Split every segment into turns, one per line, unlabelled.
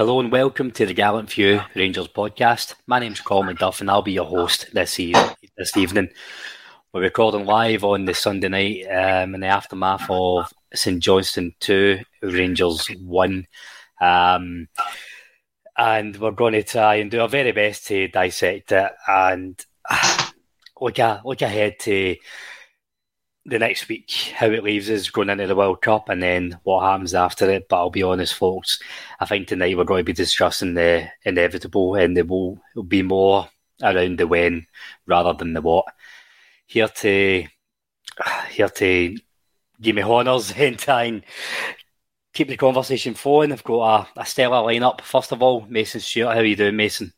Hello and welcome to the Gallant Few Rangers podcast. My name's Colin McDuff and I'll be your host this, e- this evening. We're recording live on the Sunday night um, in the aftermath of St Johnstone 2, Rangers 1. Um, and we're going to try and do our very best to dissect it and look, a, look ahead to the next week, how it leaves us going into the World Cup and then what happens after it. But I'll be honest, folks, I think tonight we're going to be discussing the inevitable and there will, be more around the when rather than the what. Here to here to give me honours try and keep the conversation flowing. I've got a, a stellar lineup. First of all, Mason Stewart. How are you doing, Mason?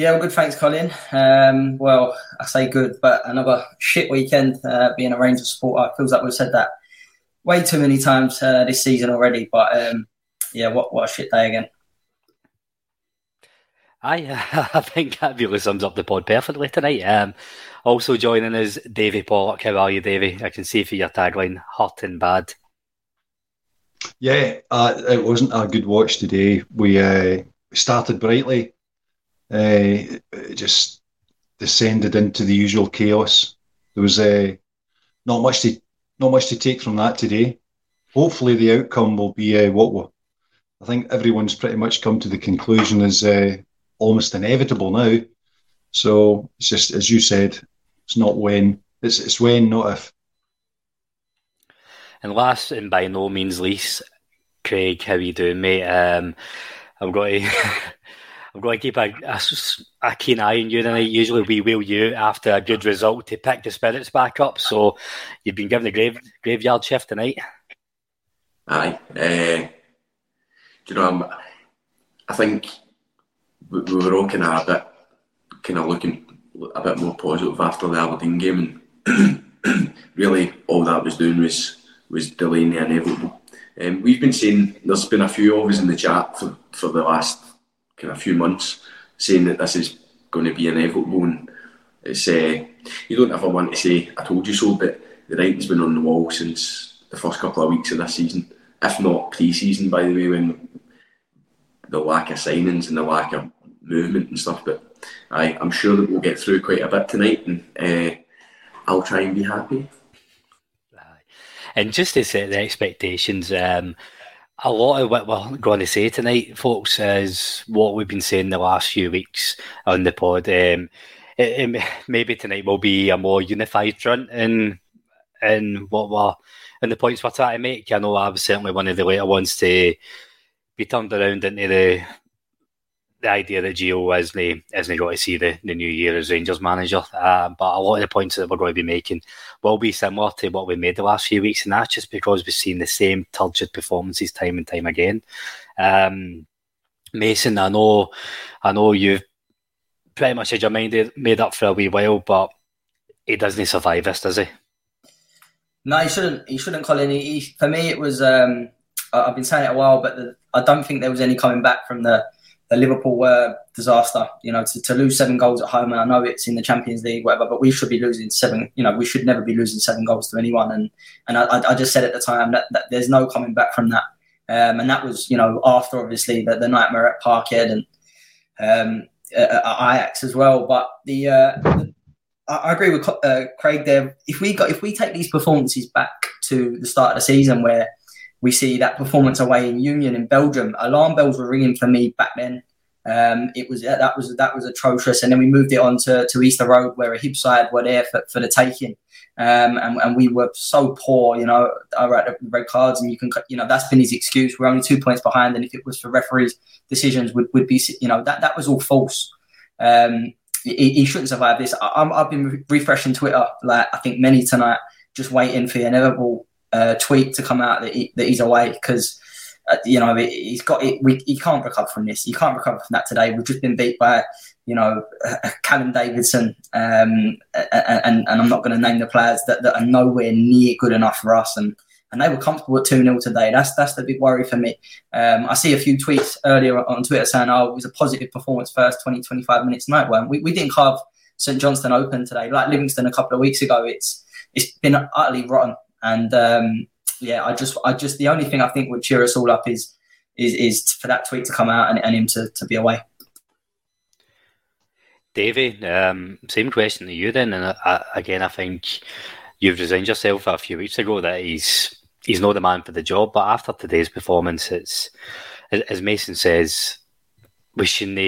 Yeah, well, good. Thanks, Colin. Um, well, I say good, but another shit weekend. Uh, being a Rangers supporter, feels like we've said that way too many times uh, this season already. But um, yeah, what what a shit day again.
I I think that really sums up the pod perfectly tonight. Um, also joining us, Davy Pollock. How are you, Davy? I can see for your tagline, hot and bad.
Yeah, uh, it wasn't a good watch today. We uh, started brightly, uh, it just descended into the usual chaos. There was uh, not much to not much to take from that today. Hopefully, the outcome will be uh, what we I think everyone's pretty much come to the conclusion is uh, almost inevitable now. So it's just as you said, it's not when, it's it's when, not if.
And last and by no means least, Craig, how you doing, mate? Um, I'm going to I'm going to keep a, a, a, keen eye on you tonight. Usually we wheel you after a good result to pick the spirits back up. So you've been given the grave, graveyard shift tonight.
Aye. Uh, you know, I'm, I think we, we were all kind of a bit, kind of looking a bit more positive after the Aberdeen game, and really all that was doing was was delaying the inevitable. Um, we've been seeing, there's been a few of us in the chat for, for the last kind of few months saying that this is going to be inevitable, and it's uh, you don't ever want to say I told you so, but the writing's been on the wall since the first couple of weeks of this season, if not pre-season, by the way, when the lack of signings and the lack of movement and stuff. But I, I'm sure that we'll get through quite a bit tonight, and uh, I'll try and be happy.
And just to set the expectations, um, a lot of what we're going to say tonight, folks, is what we've been saying the last few weeks on the pod. Um, it, it, maybe tonight will be a more unified front in in what we're in the points we're trying to make. I know I was certainly one of the later ones to be turned around into the the idea that Gio isn't isn't going to see the, the new year as Rangers manager. Uh, but a lot of the points that we're going to be making will be similar to what we made the last few weeks, and that's just because we've seen the same turgid performances time and time again. Um, Mason, I know, I know you've pretty much had your mind made up for a wee while, but he doesn't survive this, does he?
No, he shouldn't. He shouldn't, Colin. He, he, for me, it was. Um, I've been saying it a while, but the, I don't think there was any coming back from the the Liverpool were disaster. You know, to, to lose seven goals at home, and I know it's in the Champions League, whatever, but we should be losing seven. You know, we should never be losing seven goals to anyone. And and I, I just said at the time that, that there's no coming back from that. Um, and that was, you know, after obviously the, the nightmare at Parkhead and um, at Ajax as well. But the, uh, the I agree with uh, Craig there. If we got if we take these performances back to the start of the season where we see that performance away in Union in Belgium, alarm bells were ringing for me back then. Um, it was that was that was atrocious, and then we moved it on to, to Easter Road where a Hib side were there for, for the taking, um, and, and we were so poor, you know, right the red cards, and you can you know that's been his excuse. We're only two points behind, and if it was for referees' decisions, would would be you know that that was all false. Um, he, he shouldn't survive this. I, have been refreshing Twitter like I think many tonight, just waiting for the inevitable uh, tweet to come out that, he, that he's away because uh, you know he's got it. We, he can't recover from this. He can't recover from that today. We've just been beat by you know Callum Davidson, um, and, and I'm not going to name the players that, that are nowhere near good enough for us and and they were comfortable at 2 0 today. That's that's the big worry for me. Um, I see a few tweets earlier on Twitter saying, oh, it was a positive performance first 20, 25 minutes tonight. Well, we, we didn't carve St Johnstone open today. Like Livingston a couple of weeks ago, it's it's been utterly rotten. And um, yeah, I just, I just, the only thing I think would cheer us all up is is, is for that tweet to come out and, and him to, to be away.
Davey, um, same question to you then. And uh, uh again, I think you've resigned yourself a few weeks ago that he's he's not the man for the job. But after today's performance, it's as Mason says, we shouldn't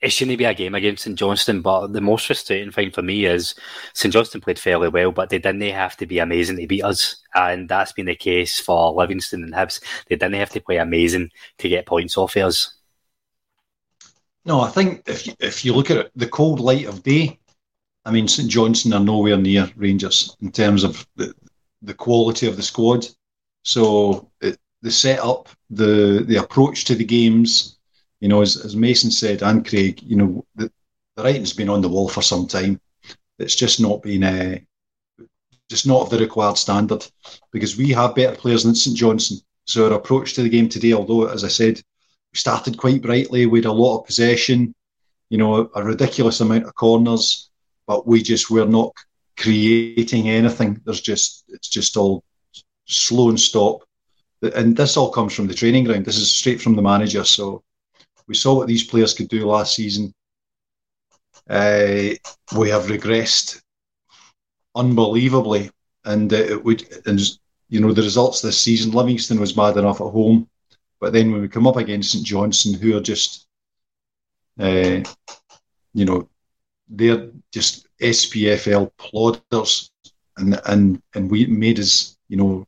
it shouldn't be a game against St Johnstone. But the most frustrating thing for me is St Johnstone played fairly well, but they didn't have to be amazing to beat us, and that's been the case for Livingston and Hibs. They didn't have to play amazing to get points off us.
No, I think if if you look at it, the cold light of day, I mean, St Johnstone are nowhere near Rangers in terms of the, the quality of the squad. So it, the setup, the the approach to the games, you know, as, as Mason said and Craig, you know, the, the writing's been on the wall for some time. It's just not been uh, just not of the required standard because we have better players than St Johnstone. So our approach to the game today, although as I said, we started quite brightly, we had a lot of possession, you know, a ridiculous amount of corners but we just we're not creating anything. There's just it's just all slow and stop. And this all comes from the training ground. This is straight from the manager. So we saw what these players could do last season. Uh, we have regressed unbelievably, and uh, it would and you know the results this season. Livingston was bad enough at home, but then when we come up against St Johnstone, who are just, uh, you know, they're just SPFL plodders, and and and we made us, you know,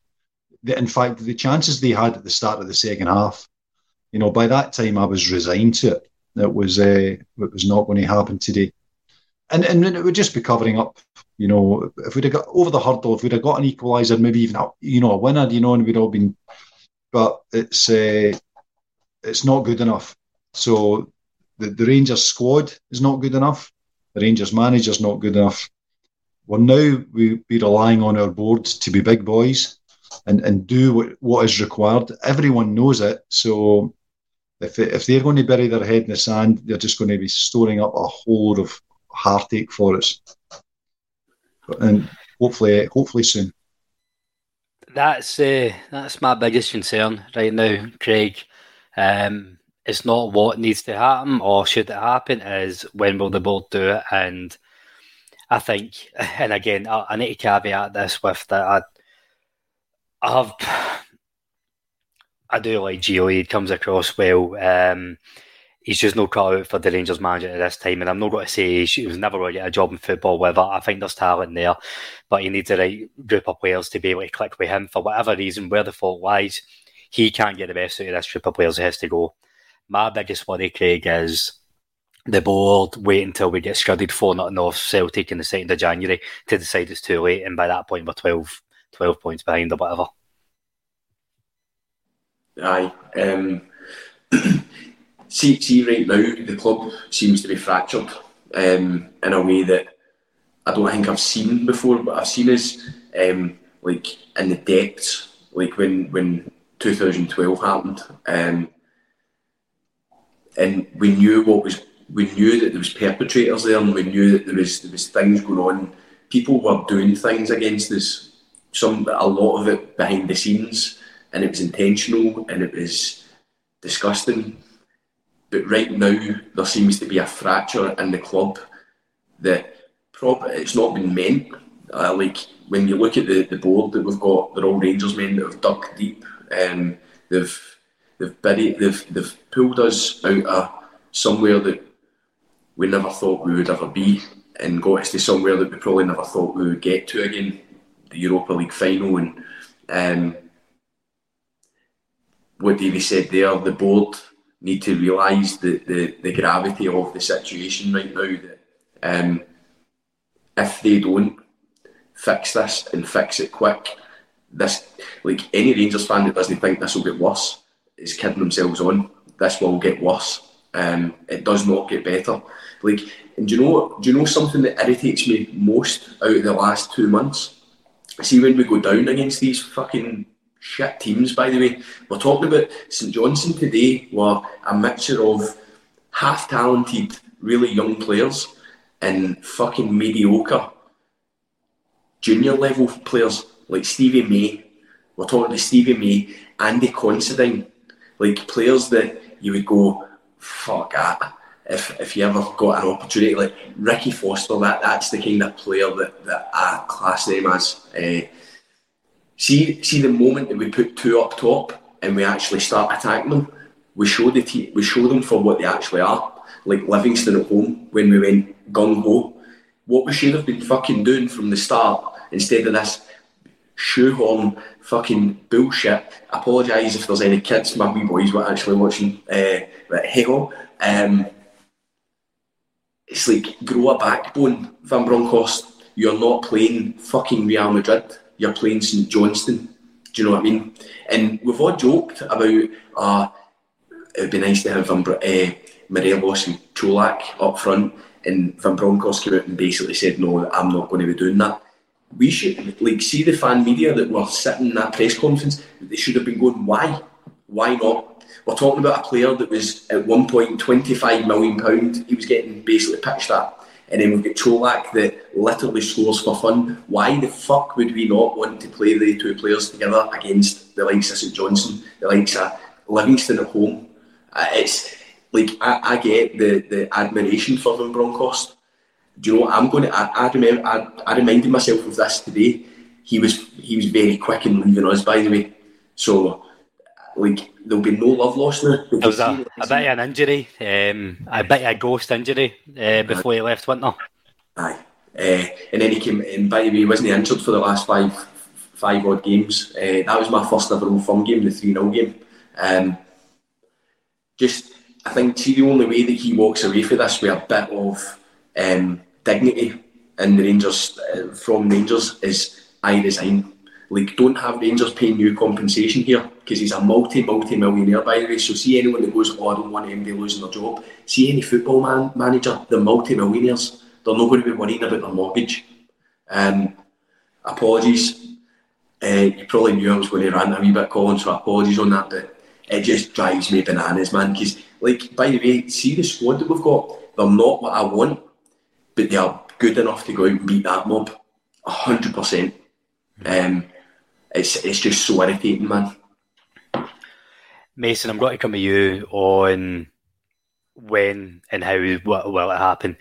in fact, the chances they had at the start of the second half, you know, by that time I was resigned to it. It was uh, it was not going to happen today, and and it would just be covering up. You know, if we'd have got over the hurdle, if we'd have got an equaliser, maybe even a, you know a winner, you know, and we'd all been, but it's uh, it's not good enough. So the, the Rangers squad is not good enough. The Rangers manager's not good enough. Well, now we be relying on our board to be big boys and, and do what, what is required. Everyone knows it. So if, if they're going to bury their head in the sand, they're just going to be storing up a whole of heartache for us. And hopefully, hopefully soon.
That's uh, that's my biggest concern right now, Craig. Um, it's not what needs to happen or should it happen, is when will the board do it? And I think, and again, I, I need to caveat this with that I, I have, I do like Gio. He comes across well. Um, he's just no cut out for the Rangers manager at this time. And I'm not going to say he was never going to get a job in football, whether I think there's talent there, but he needs the right group of players to be able to click with him for whatever reason, where the fault lies. He can't get the best out of this group of players. He has to go. My biggest worry, Craig, is the board wait until we get scuddered for nothing off Celtic in the 2nd of January to decide it's too late, and by that point we're 12, 12 points behind or whatever.
Aye. Um, see, see, right now the club seems to be fractured um, in a way that I don't think I've seen before. But I've seen is um, like in the depths, like when when 2012 happened, um, and we knew what was. We knew that there was perpetrators there, and we knew that there was there was things going on. People were doing things against us. Some, a lot of it behind the scenes, and it was intentional, and it was disgusting. But right now, there seems to be a fracture in the club that prob- it's not been meant. Uh, like when you look at the, the board that we've got, they're all Rangers men that have dug deep. Um, they've they've buried, they've they've pulled us out of somewhere that we never thought we would ever be, and got us to somewhere that we probably never thought we would get to again, the Europa League final. And um, what Davey said there, the board need to realise the, the, the gravity of the situation right now. That um, if they don't fix this and fix it quick, this like any Rangers fan that doesn't think this will get worse is kidding themselves on. This will get worse. Um, it does not get better. Like, and do you know? Do you know something that irritates me most out of the last two months? See when we go down against these fucking shit teams. By the way, we're talking about St Johnstone today, were a mixture of half talented, really young players and fucking mediocre junior level players like Stevie May. We're talking to Stevie May, Andy Considine, like players that you would go, fuck that. If, if you ever got an opportunity, like Ricky Foster, that that's the kind of player that, that I class them as. Uh, see, see the moment that we put two up top and we actually start attacking them, we show the te- we show them for what they actually are. Like Livingston at home when we went gung ho. What we should have been fucking doing from the start instead of this shoehorn fucking bullshit. Apologise if there's any kids, my wee boys were actually watching. Uh, but ho, um, it's like grow a backbone, Van Bronckhorst. You're not playing fucking Real Madrid. You're playing St Johnstone. Do you know what I mean? And we've all joked about, uh, it'd be nice to have Van Br- uh, Morelos and Colak up front. And Van Bronckhorst came out and basically said, no, I'm not going to be doing that we should like see the fan media that were sitting in that press conference. They should have been going, why? Why not? We're talking about a player that was at one point twenty five million pound. He was getting basically pitched at, and then we've got Colak that literally scores for fun. Why the fuck would we not want to play the two players together against the likes of St Johnstone, the likes of Livingston at home? Uh, it's like I, I, get the the admiration for Van Bronckhorst do you know what I'm going to? I, I remember. I, I reminded myself of this today. He was he was very quick in leaving us, by the way. So, like, there'll be no love lost now.
There was a, a bit of an injury, um, a bit of a ghost injury uh, before he left winter.
Aye, uh, and then he came. And by the way, wasn't he injured for the last five five odd games. Uh, that was my first ever Old Firm game, the three 0 game. Um, just, I think, see the only way that he walks away from this with a bit of um, dignity in the Rangers uh, from Rangers is I resign. Like, don't have Rangers paying you compensation here because he's a multi multi millionaire by the way. So see anyone that goes, oh, I don't want anybody losing their job. See any football man manager, they're multi millionaires. They're not going to be worrying about their mortgage. Um, apologies. Uh, you probably knew I was going to rant a wee bit, Colin, so apologies on that. But it just drives me bananas, man. Because, like, by the way, see the squad that we've got. They're not what I want but they are good enough to go out and beat that mob. hundred percent. Um, it's it's just so irritating, man.
Mason, I'm going to come to you on when and how will, will it happen.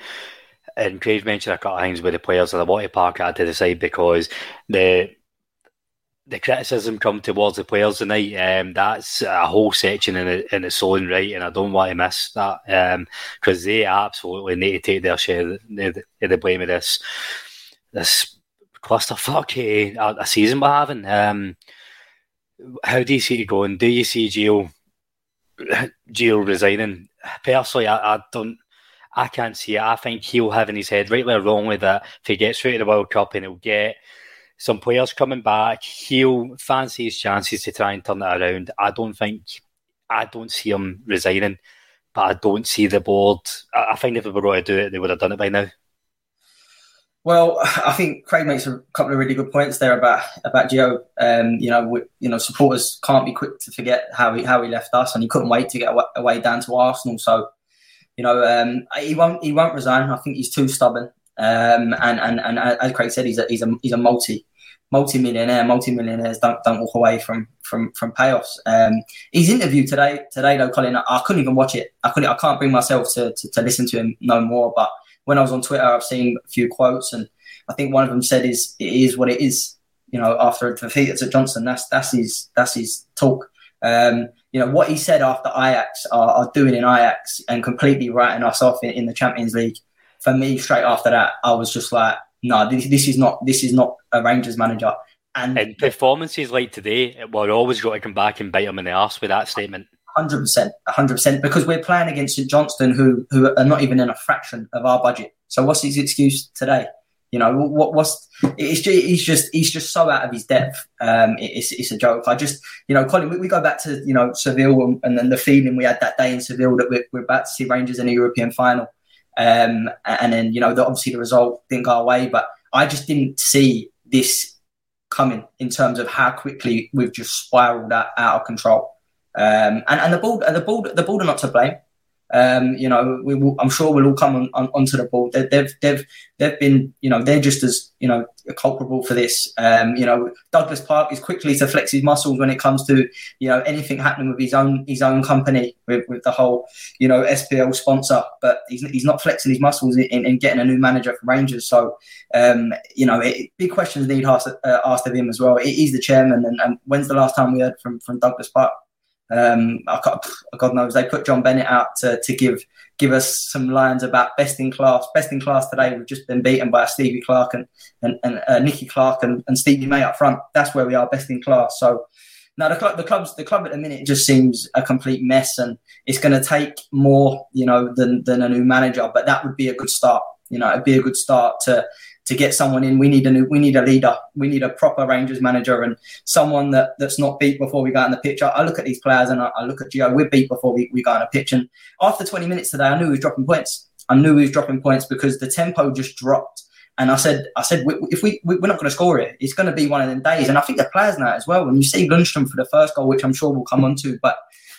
And Craig mentioned a couple of things with the players of the water park had to decide because the the criticism come towards the players tonight. Um, that's a whole section in, in its own right, and I don't want to miss that because um, they absolutely need to take their share of the, the blame of this this clusterfuck uh, a, a season we're having. Um, how do you see it going? Do you see Gio Gio resigning. Personally, I, I, don't. I can't see it. I think he'll have in his head, rightly or wrongly, that if he gets through to the World Cup and he'll get some players coming back, he'll fancy his chances to try and turn it around. I don't think. I don't see him resigning, but I don't see the board. I, I think if they were going to do it, they would have done it by now.
Well, I think Craig makes a couple of really good points there about about Gio. Um, you know, we, you know, supporters can't be quick to forget how he how he left us, and he couldn't wait to get away down to Arsenal. So, you know, um, he won't he won't resign. I think he's too stubborn. Um, and, and and as Craig said, he's a he's a he's a multi multi millionaire. Multi millionaires don't don't walk away from from from payoffs. Um, his interview today today though, Colin, I, I couldn't even watch it. I couldn't. I can't bring myself to, to to listen to him no more. But when I was on Twitter, I've seen a few quotes, and I think one of them said, "Is it is what it is." You know, after defeat at Johnstone, that's that's his that's his talk. Um, you know what he said after Ajax are, are, doing in Ajax and completely writing us off in, in, the Champions League. For me, straight after that, I was just like, "No, this, this is not this is not a Rangers manager."
And, and performances like today, we're always going to come back and bite them in the arse with that statement
hundred percent, hundred percent, because we're playing against St Johnstone, who who are not even in a fraction of our budget. So what's his excuse today? You know what? What's it's just, he's just he's just so out of his depth. Um, it's it's a joke. I just you know, Colin, we, we go back to you know Seville and, and, then the feeling we had that day in Seville that we're, we're about to see Rangers in a European final. Um, and then you know, the, obviously the result didn't go away, but I just didn't see this coming in terms of how quickly we've just spiraled out, out of control. Um, and, and the board, the board, the board are not to blame. Um, you know, we will, I'm sure we'll all come on, on, onto the board. They, they've, they've, they've been, you know, they're just as, you know, culpable for this. Um, you know, Douglas Park is quickly to flex his muscles when it comes to, you know, anything happening with his own, his own company with, with the whole, you know, SPL sponsor, but he's, he's not flexing his muscles in, in getting a new manager for Rangers. So, um, you know, it, big questions need asked, uh, asked of him as well. He's the chairman and, and when's the last time we heard from, from Douglas Park? Um, God knows they put John Bennett out to, to give give us some lines about best in class. Best in class today, we've just been beaten by Stevie Clark and and, and uh, Nicky Clark and, and Stevie May up front. That's where we are, best in class. So now the club, the club's the club at the minute just seems a complete mess, and it's going to take more, you know, than than a new manager. But that would be a good start. You know, it'd be a good start to to get someone in, we need a new, we need a leader. We need a proper Rangers manager and someone that, that's not beat before we go on the pitch. I, I look at these players and I, I, look at Gio. We're beat before we, we go on a pitch. And after 20 minutes today, I knew he was dropping points. I knew he was dropping points because the tempo just dropped. And I said, I said, if we, we are not going to score it, it's going to be one of them days. And I think the players know as well. When you see Lundstram for the first goal, which I'm sure we'll come on to, but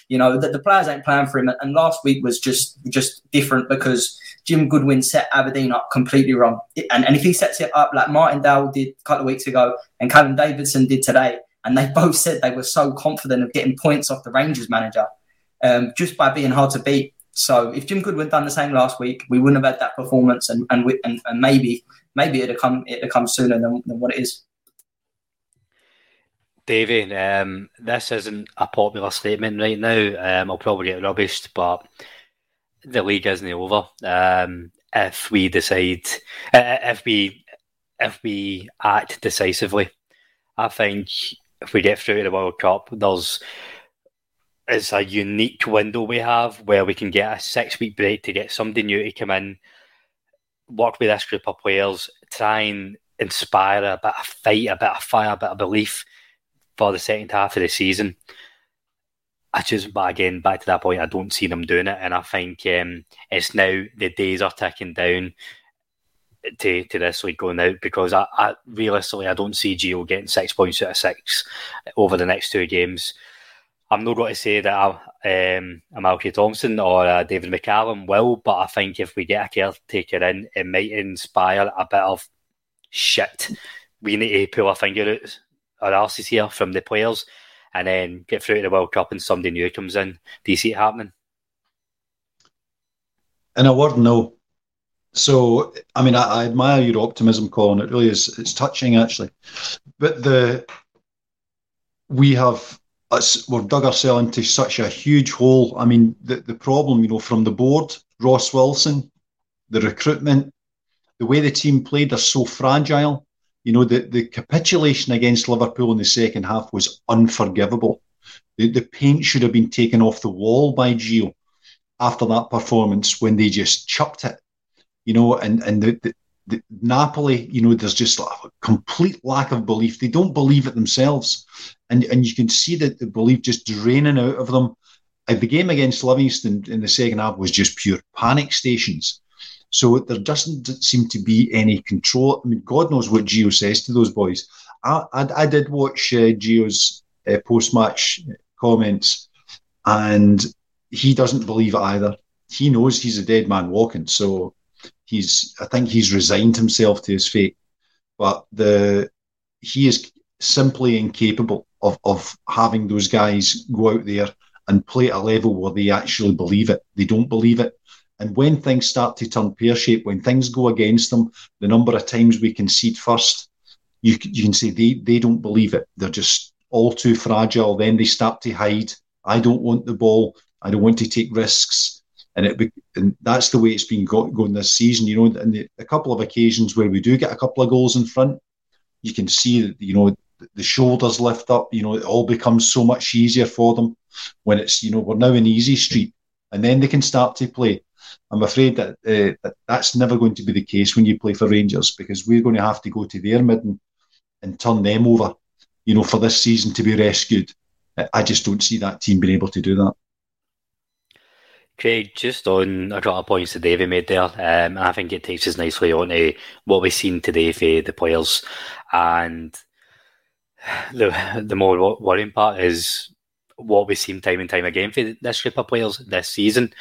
you know the, the players ain't playing for him. And last week was just just different because Jim Goodwin set Aberdeen up completely wrong. And, and if he sets it up like Martindale did a couple of weeks ago and Callum Davidson did today, and they both said they were so confident of getting points off the Rangers manager um, just by being hard to beat. So if Jim Goodwin done the same last week, we wouldn't have had that performance, and and, we, and, and maybe maybe it'd come it'd come sooner than, than what it is.
Davey, um, this isn't a popular statement right now. Um, I'll probably get rubbished, but the league isn't over. Um, if we decide, if we if we act decisively, I think if we get through to the World Cup, there's it's a unique window we have where we can get a six week break to get somebody new to come in, work with this group of players, try and inspire a bit of fight, a bit of fire, a bit of belief for the second half of the season. I just, but again, back to that point, I don't see them doing it, and I think um, it's now the days are ticking down to to this league going out because I, I realistically I don't see Gio getting six points out of six over the next two games. I'm not going to say that I, um, Thompson or uh, David McCallum will, but I think if we get a caretaker in, it might inspire a bit of shit. We need to pull our finger out our arses here from the players and then get through to the World Cup and somebody new comes in. Do you see it happening?
In a word, no. So, I mean, I, I admire your optimism, Colin. It really is. It's touching, actually. But the we have us, we've dug ourselves into such a huge hole. I mean, the the problem, you know, from the board, Ross Wilson, the recruitment, the way the team played are so fragile. You know, the, the capitulation against Liverpool in the second half was unforgivable. The, the paint should have been taken off the wall by Gio after that performance when they just chucked it, you know, and, and the, the, the Napoli, you know, there's just a complete lack of belief. They don't believe it themselves. And, and you can see that the belief just draining out of them. the game against Livingston in the second half was just pure panic stations. So there doesn't seem to be any control. I mean, God knows what Gio says to those boys. I, I, I did watch uh, Gio's uh, post match comments, and he doesn't believe it either. He knows he's a dead man walking, so he's. I think he's resigned himself to his fate. But the he is simply incapable of of having those guys go out there and play at a level where they actually believe it. They don't believe it. And when things start to turn pear shaped, when things go against them, the number of times we concede first, you, you can say they, they don't believe it. They're just all too fragile. Then they start to hide. I don't want the ball. I don't want to take risks. And it and that's the way it's been go, going this season. You know, and the, a couple of occasions where we do get a couple of goals in front, you can see that you know the shoulders lift up. You know, it all becomes so much easier for them when it's you know we're now in easy street, and then they can start to play. I'm afraid that, uh, that that's never going to be the case when you play for Rangers because we're going to have to go to their midden and turn them over, you know, for this season to be rescued. I just don't see that team being able to do that.
Craig, just on a couple of points that David made there, um, I think it takes us nicely on to what we've seen today for the players. And the the more worrying part is what we've seen time and time again for this group of players this season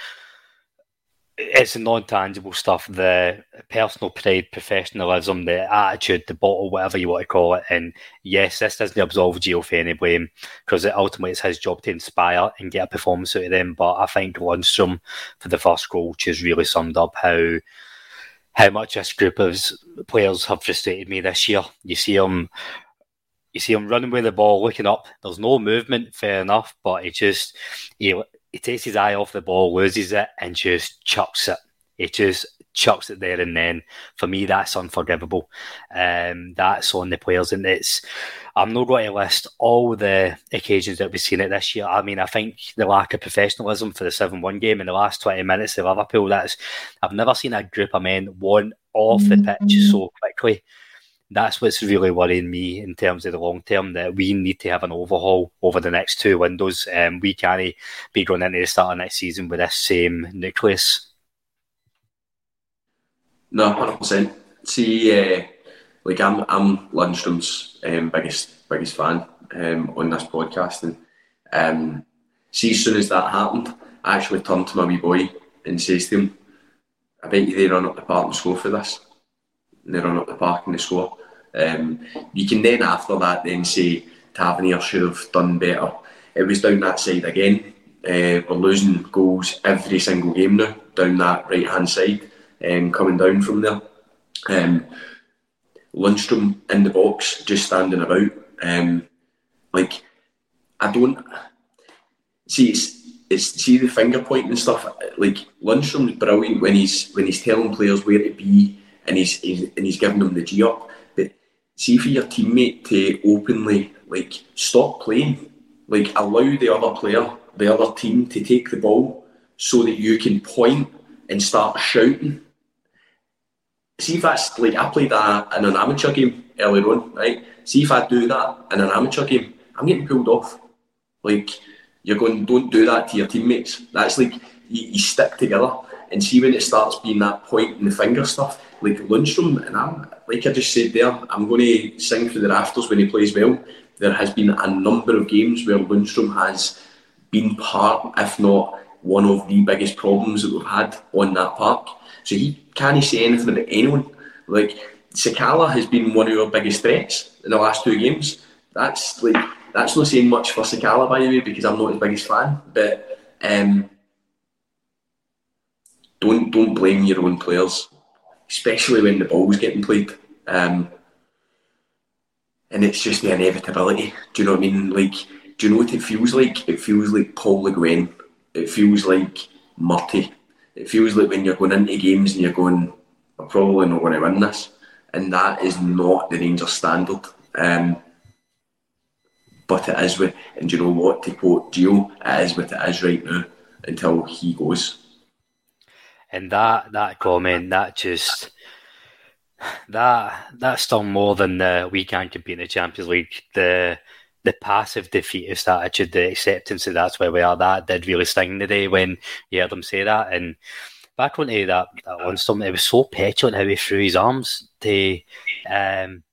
it's the non-tangible stuff, the personal pride, professionalism, the attitude, the bottle, whatever you want to call it. And yes, this doesn't absolve Gio for any blame because it ultimately it's his job to inspire and get a performance out of them. But I think Lundstram for the first goal just really summed up how how much this group of players have frustrated me this year. You see him you see him running with the ball, looking up. There's no movement, fair enough, but he just he he takes his eye off the ball, loses it, and just chucks it. He just chucks it there and then. For me, that's unforgivable. Um, that's on the players, and it's. I'm not going to list all the occasions that we've seen it this year. I mean, I think the lack of professionalism for the seven-one game in the last twenty minutes of Liverpool. That's I've never seen a group of men one off the pitch so quickly that's what's really worrying me in terms of the long term that we need to have an overhaul over the next two windows. Um, we can't be going into the start of next season with this same nucleus.
No, hundred percent. See, uh, like I'm, I'm Lundstram's um, biggest biggest fan um, on this podcast, and um, see, as soon as that happened, I actually turned to my wee boy and says to him, "I bet you they run up the park and score for this." And they run up the park and they score. Um, you can then after that then say Tavernier should have done better. It was down that side again. Uh, we're losing goals every single game now down that right hand side, um, coming down from there. Um, Lundstram in the box, just standing about. Um, like I don't see it's it's see the finger pointing and stuff. Like Lundstram's brilliant when he's when he's telling players where to be and he's, he's and he's giving them the G up. But see for your teammate to openly like stop playing, like allow the other player, the other team to take the ball so that you can point and start shouting. See if that's like I played that in an amateur game earlier on, right? See if I do that in an amateur game, I'm getting pulled off. Like you're going, don't do that to your teammates. That's like you, you stick together and see when it starts being that point in the finger stuff like Lundstram, and I'm like I just said there, I'm going to sing through the rafters when he plays well. There has been a number of games where Lundstram has been part, if not one of the biggest problems that we've had on that park. So he can't say anything about anyone. Like Sakala has been one of our biggest threats in the last two games. That's like that's not saying much for Sakala by the way because I'm not his biggest fan. But um, don't don't blame your own players especially when the ball's getting played. Um, and it's just the inevitability. Do you know what I mean? Like, do you know what it feels like? It feels like Paul Le Guen. It feels like Murty. It feels like when you're going into games and you're going, I'm probably not going to win this. And that is not the Rangers standard. Um, but it is with, and do you know what, to quote Gio, it is what it is right now until he goes.
And that that comment, that just that that's still more than the we can't compete in the Champions League. The the passive defeatist attitude, the acceptance that that's where we are, that did really sting the day when you heard him say that. And back onto that, that one stump, it was so petulant how he threw his arms to. Um,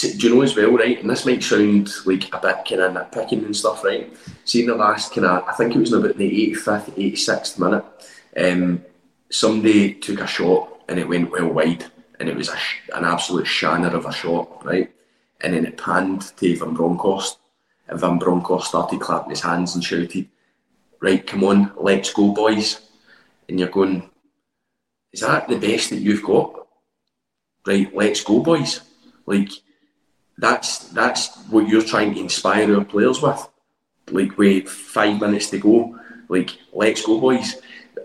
do you know as well, right? And this might sound like a bit kind of nitpicking and stuff, right? See, in the last kind of, I think it was in about the 85th, 86th minute, um, somebody took a shot and it went well wide, and it was a, an absolute shanner of a shot, right? And then it panned to Van Bronckhorst, and Van Bronckhorst started clapping his hands and shouted, Right, come on, let's go, boys. And you're going, Is that the best that you've got? Right, let's go, boys. Like, that's that's what you're trying to inspire our players with. Like with five minutes to go, like let's go, boys.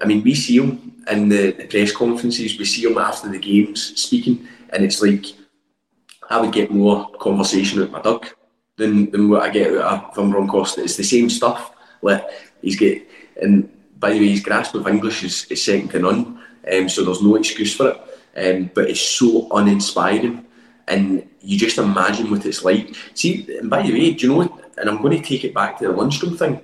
I mean, we see them in the, the press conferences. We see them after the games speaking, and it's like I would get more conversation with my dog than, than what I get out of Van Bronckhorst. It's the same stuff. Like he's get and by the way, his grasp of English is, is second to none. Um, so there's no excuse for it. Um, but it's so uninspiring and you just imagine what it's like. See, and by the way, do you know? And I'm going to take it back to the Lundstram thing.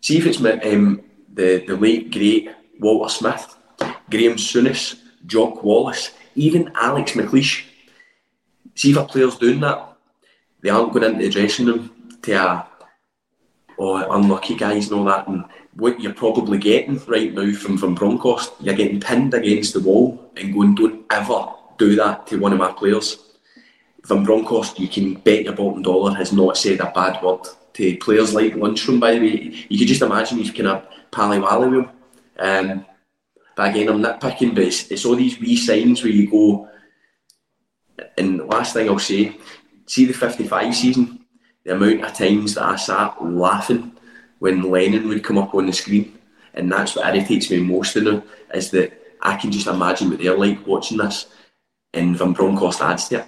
See if it's um, the the late great Walter Smith, Graeme Souness, Jock Wallace, even Alex McLeish. See if a player's doing that, they aren't going into the dressing room to a oh, unlucky guys and all that. And what you're probably getting right now from from Bronckhorst, you're getting pinned against the wall and going, don't ever do that to one of my players. Van Bronckhorst, you can bet your bottom dollar, has not said a bad word to players like Lundstram, by the way. You could just imagine he's kind of pally wally with him. Um, but again, I'm nitpicking, but it's, it's all these wee signs where you go. And last thing I'll say, see the 55 season, the amount of times that I sat laughing when Lennon would come up on the screen. And that's what irritates me most it, is that I can just imagine what they're like watching this and Van Bronckhorst adds to it.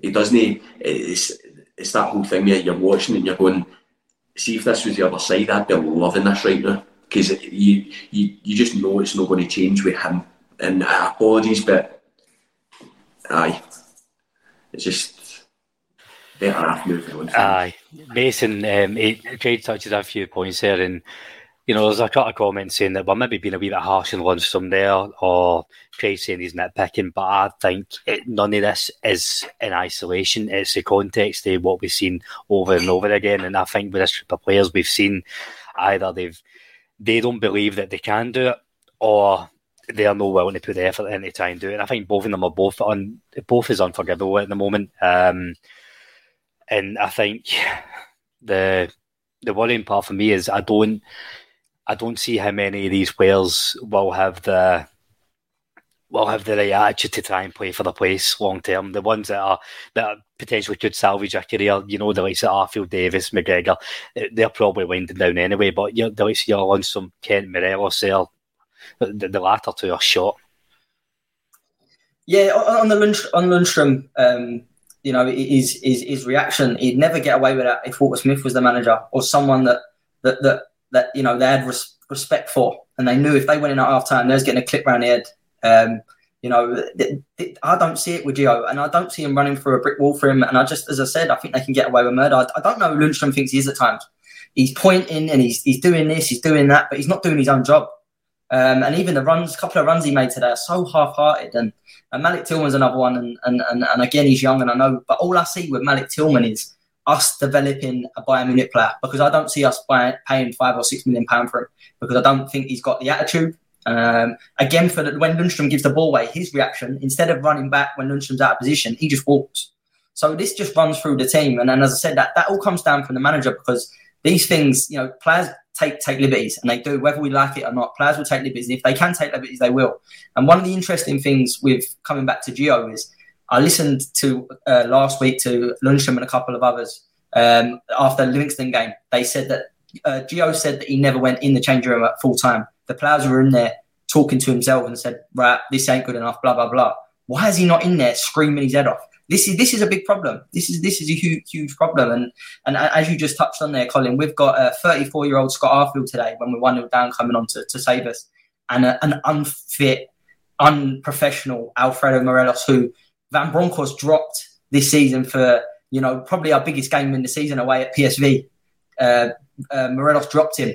He doesn't. It's it's that whole thing where you're watching and you're going, see if this was the other side, I'd be loving this right now because you you you just know it's not going to change with him. And uh, apologies, but aye, it's just better half moving on.
Aye, Mason, um, he tried touches a few points there, and you know, there's a couple of comments saying that we're maybe being a wee bit harsh on Lundstram there, or Craig saying he's nitpicking, but I think it, none of this is in isolation. It's the context of what we've seen over and over again. And I think with this group of players, we've seen either they've they don't believe that they can do it, or they are not willing to put the effort in to try and do it. And I think both of them are both un, both is unforgivable at the moment. Um, and I think the the worrying part for me is I don't I don't see how many of these players will have the will have the right attitude to try and play for the place long term. The ones that are that potentially could salvage a career, you know, the likes of Arfield Davis, McGregor, they're probably winding down anyway. But you the likes of your some Kent Morelos, there, the, the latter two are shot.
Yeah, on the Lund, on Lundstram, um, you know, his, his his reaction, he'd never get away with that if Walter Smith was the manager or someone that that that that you know they had res- respect for, and they knew if they went in at half time, they was getting a clip round the head. Um, you know, th- th- I don't see it with Gio, and I don't see him running through a brick wall for him. And I just, as I said, I think they can get away with murder. I, I don't know who Lundstram thinks he is at times. He's pointing and he's he's doing this, he's doing that, but he's not doing his own job. Um, and even the runs, couple of runs he made today are so half-hearted. And, and Malik Tillman's another one. And, and, and, and again, he's young, and I know. But all I see with Malik Tillman is us developing a Bayern Munich player because I don't see us paying five or six million pound for him because I don't think he's got the attitude. Um, again, for the, when Lundstram gives the ball away, his reaction instead of running back when Lundstram's out of position, he just walks. So this just runs through the team, and, and as I said, that that all comes down from the manager because these things, you know, players take take liberties, and they do whether we like it or not. Players will take liberties, and if they can take liberties, they will. And one of the interesting things with coming back to Gio is I listened to uh, last week to Lundstram and a couple of others um, after the Livingston game. They said that uh, Gio said that he never went in the changing room at full time. The players were in there talking to himself and said, "Right, this ain't good enough." Blah blah blah. Why is he not in there screaming his head off? This is this is a big problem. This is this is a huge huge problem. And and as you just touched on there, Colin, we've got a 34 year old Scott Arfield today when we're one 0 down coming on to, to save us, and a, an unfit, unprofessional Alfredo Morelos who Van Bronckhorst dropped this season for you know probably our biggest game in the season away at PSV. Uh, uh, Morelos dropped him,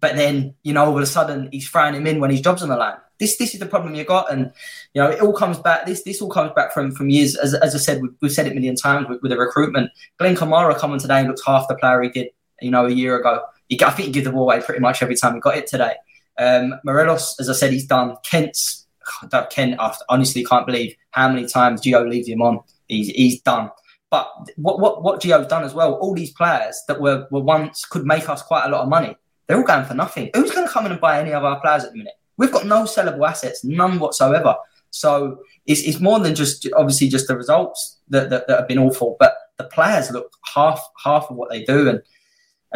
but then you know all of a sudden he's throwing him in when his job's on the line this this is the problem you got, and you know it all comes back. This this all comes back from from years. As, as I said, we've, we've said it a million times with, with the recruitment. Glenn Kamara coming today looks half the player he did, you know, a year ago. He, I think he gave the ball away pretty much every time he got it today. Um, Morelos, as I said, he's done. Kent's that Kent, I honestly can't believe how many times Gio leaves him on. He's he's done. But what what what Gio's done as well, all these players that were, were once could make us quite a lot of money, they're all going for nothing. Who's going to come in and buy any of our players at the minute? We've got no sellable assets, none whatsoever. So it's, it's more than just obviously just the results that, that, that have been awful, but the players look half half of what they do, and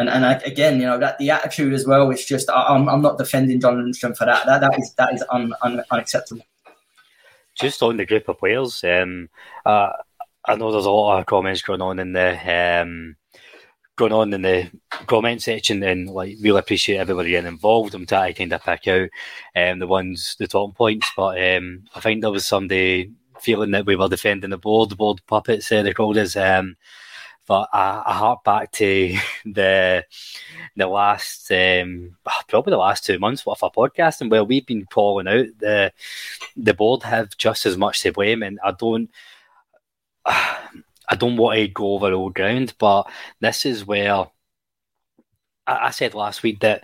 and and I, again, you know that the attitude as well is just I, am I'm not defending John Lundstram for that. That that is that is un, un, unacceptable.
Just on the group of players, um, uh, I know there's a lot of comments going on in the um, going on in the comment section and like really appreciate everybody getting involved. I'm trying to kind of pick out um, the ones, the top points, but um, I think there was somebody feeling that we were defending the board, the board puppets, uh, they called us. Um, but I, I hark back to the the last um, probably the last two months of our podcasting where we've been calling out the the board have just as much to blame, and I don't. I don't want to go over old ground, but this is where I said last week that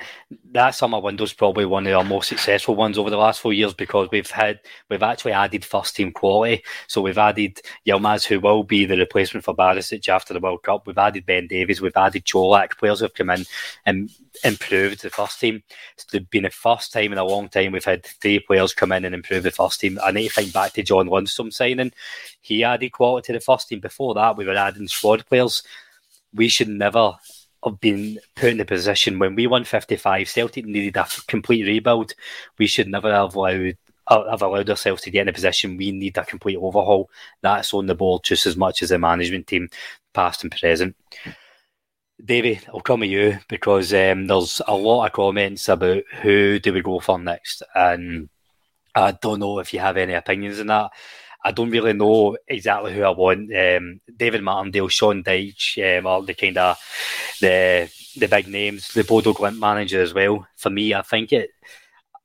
that summer window is probably one of our most successful ones over the last four years because we've had we've actually added first team quality. So we've added Yilmaz, who will be the replacement for Barisic after the World Cup. We've added Ben Davies. We've added Colak. Players have come in and improved the first team. It's been the first time in a long time we've had three players come in and improve the first team. I need to think back to John Lundstram signing. He added quality to the first team. Before that, we were adding squad players. We should never have been put in the position when we won 55, Celtic needed a complete rebuild. We should never have allowed uh, have allowed ourselves to get in a position we need a complete overhaul. That's on the board just as much as the management team, past and present. Davey, I'll come to you because um, there's a lot of comments about who do we go for next, and I don't know if you have any opinions on that. I don't really know exactly who I want. Um, David Martindale, Sean Dyche, um, the kind of the the big names. The Bodo Glimt manager as well. For me, I think it.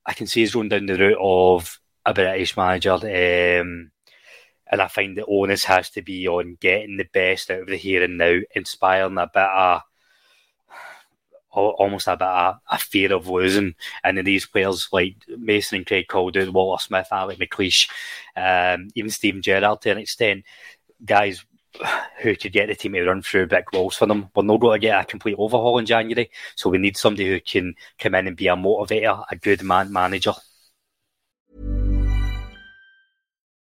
I can see he's going down the route of a British manager, um, and I find the onus has to be on getting the best out of the here and now, inspiring a bit of almost a bit of a fear of losing. And then these players like Mason and Craig Calder, Walter Smith, Alec McLeish, um, even Steven Gerrard to an extent, guys who could get the team to run through big walls for them. We're not going to get a complete overhaul in January, so we need somebody who can come in and be a motivator, a good man manager.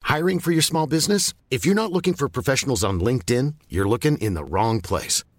Hiring for your small business? If you're not looking for professionals on LinkedIn, you're looking in the wrong place.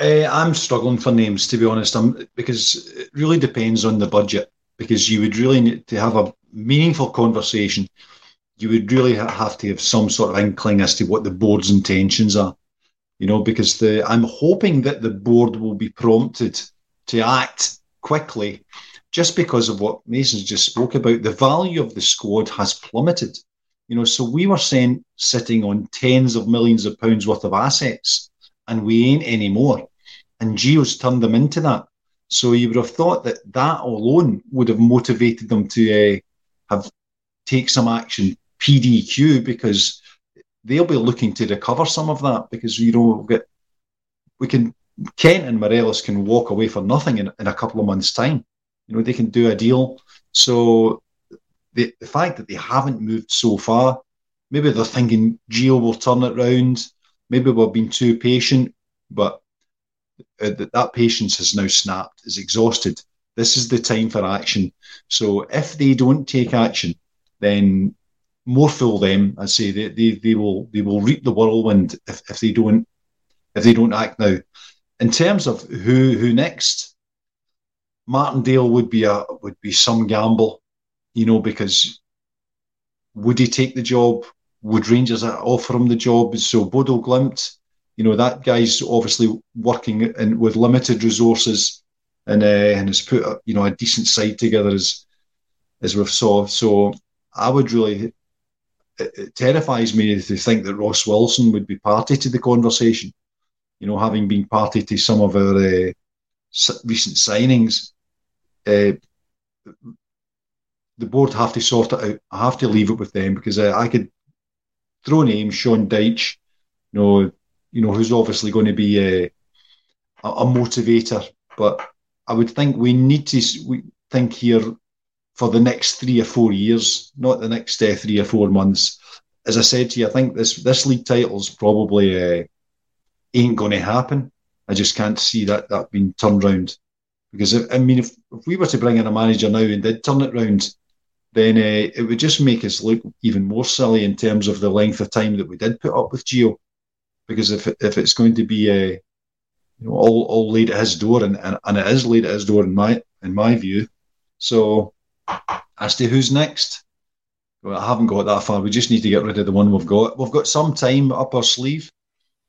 Uh, I'm struggling for names, to be honest, I'm, because it really depends on the budget. Because you would really need to have a meaningful conversation you would really have to have some sort of inkling as to what the board's intentions are. You know, because the I'm hoping that the board will be prompted to act quickly, just because of what Mason's just spoke about. The value of the squad has plummeted. You know, so we were sent sitting on tens of millions of pounds worth of assets, and we ain't anymore. And Gio's turned them into that. So you would have thought that that alone would have motivated them to uh, have take some action PDQ because they'll be looking to recover some of that because you know get we can Kent and Morelos can walk away for nothing in, in a couple of months' time. You know they can do a deal. So the, the fact that they haven't moved so far, maybe they're thinking Geo will turn it round. Maybe we've been too patient, but that, that patience has now snapped, is exhausted. This is the time for action. So if they don't take action, then more fool them. I say they, they, they will they will reap the whirlwind if, if they don't if they don't act now. In terms of who who next, Martindale would be a would be some gamble, you know, because would he take the job? Would Rangers offer him the job? So Bodo Glimt, you know, that guy's obviously working in, with limited resources and uh, and has put a, you know a decent side together as as we've saw. So I would really it, it, terrifies me to think that Ross Wilson would be party to the conversation. You know, having been party to some of our uh, recent signings, uh, the board have to sort it out. I have to leave it with them because I could throw names, Sean Dyche, you know, you know who's obviously going to be uh, a, a motivator, but I would think we need to we think here for the next three or four years, not the next uh, three or four months. As I said to you, I think this this league title's probably uh, ain't going to happen. I just can't see that that being turned round. Because if, I mean, if, if we were to bring in a manager now and did turn it round, then uh, it would just make us look even more silly in terms of the length of time that we did put up with Gio. Because if if it's going to be uh, you know all all laid at his door, and, and, and it is laid at his door in my in my view, so as to who's next, well, I haven't got that far. We just need to get rid of the one we've got. We've got some time up our sleeve,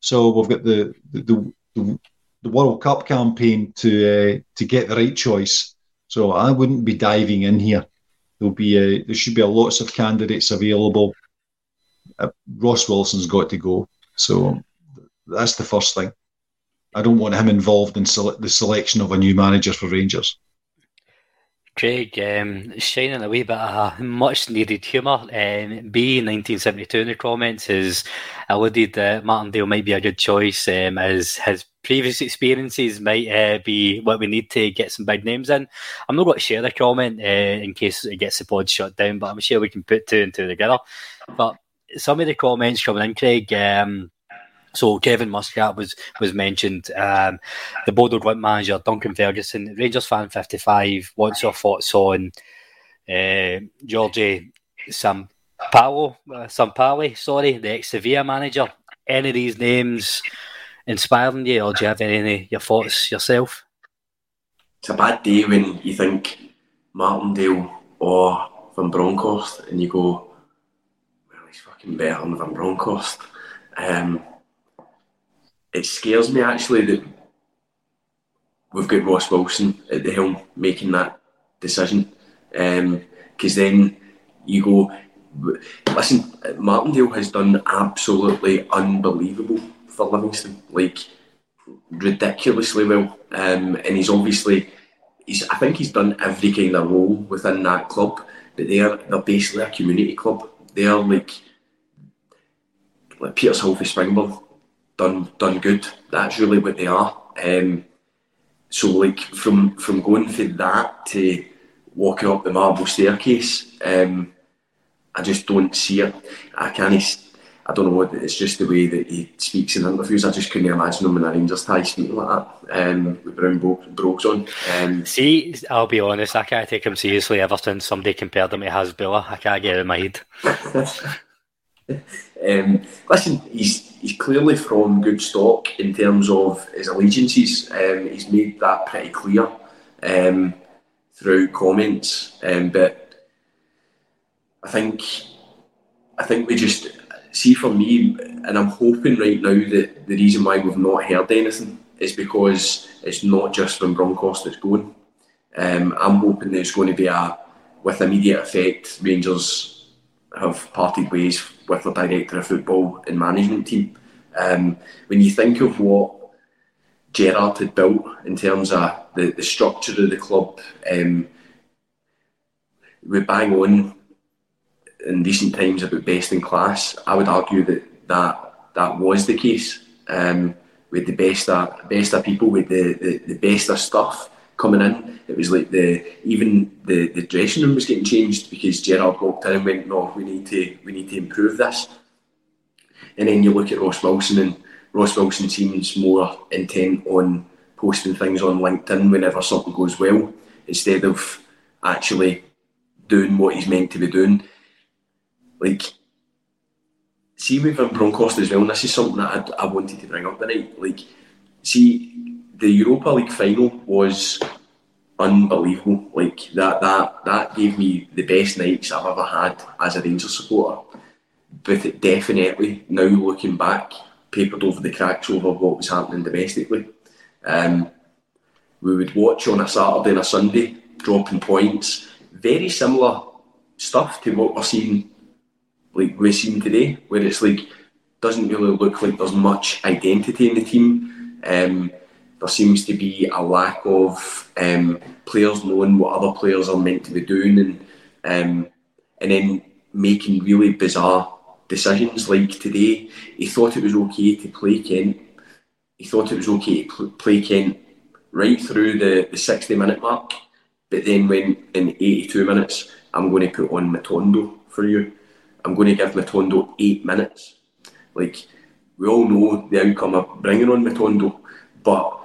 so we've got the the, the, the World Cup campaign to uh, to get the right choice. So I wouldn't be diving in here. There'll be a, there should be a lots of candidates available. Uh, Ross Wilson's got to go. So that's the first thing. I don't want him involved in sele- the selection of a new manager for Rangers.
Craig, um, shining a wee bit of much needed humour. Um, B, 1972 in the comments, has alluded that Martindale might be a good choice um, as his previous experiences might uh, be what we need to get some big names in. I'm not going to share the comment uh, in case it gets the pod shut down, but I'm sure we can put two and two together. But some of the comments coming in, Craig, um, so Kevin Muscat was was mentioned. Um, the Bodo Glimt manager Duncan Ferguson, Rangers fan fifty five. What's your thoughts on uh, Georgie Sampaoli? Uh, Sampaoli, sorry, the ex Sevilla manager. Any of these names inspiring you, or do you have any your thoughts yourself?
It's a bad day when you think Martindale or Van Bronckhorst, and you go, "Well, he's fucking better than Van Bronckhorst." Um, it scares me actually that we've got Ross Wilson at the helm making that decision. Because um, then you go, listen, Martindale has done absolutely unbelievable for Livingston, like ridiculously well. Um, and he's obviously, he's, I think he's done every kind of role within that club. But they're they're basically a community club. They're like like Peter's for Springburn done done good. That's really what they are. Um, so like from from going from that to walking up the marble staircase, um, I just don't see it. I can't. I don't know what it's just the way that he speaks in interviews. I just couldn't imagine him in a Rangers tie speaking like that um, with brown brogues on. Um,
See, I'll be honest, I can't take him seriously ever since somebody compared him to Hasbulla. I can't get it in my head.
um, listen, he's he's clearly from good stock in terms of his allegiances. Um, he's made that pretty clear um, through comments. Um, but I think I think we just see for me, and I'm hoping right now that the reason why we've not heard anything is because it's not just Van Bronckhorst that's going. Um, I'm hoping there's going to be a with immediate effect. Rangers have parted ways with the director of football and management team. Um, when you think of what Gerrard had built in terms of the, the structure of the club, um, we bang on in recent times about best in class. I would argue that that, that was the case. Um, with the best of, best of people, with the, the, the best of stuff coming in. It was like the even the, the dressing room was getting changed because Gerrard walked in and went, "No, we need to we need to improve this." And then you look at Ross Wilson, and Ross Wilson seems more intent on posting things on LinkedIn whenever something goes well, instead of actually doing what he's meant to be doing. Like, see with Van Bronckhorst as well, and this is something that I, I wanted to bring up tonight. Like, see, the Europa League final was unbelievable. Like that, that, that gave me the best nights I've ever had as a Rangers supporter. But it definitely, now looking back, papered over the cracks over what was happening domestically. Um, we would watch on a Saturday and a Sunday, dropping points. Very similar stuff to what we're seeing, like we're seeing today, where it's like doesn't really look like there's much identity in the team. Um, there seems to be a lack of um, players knowing what other players are meant to be doing, and um, and then making really bizarre decisions. Like today, he thought it was okay to play Kent. He thought it was okay to pl- play Kent right through the, the 60 minute mark, but then went in 82 minutes, I'm going to put on Matondo for you. I'm going to give Matondo eight minutes. Like, we all know the outcome of bringing on Matondo, but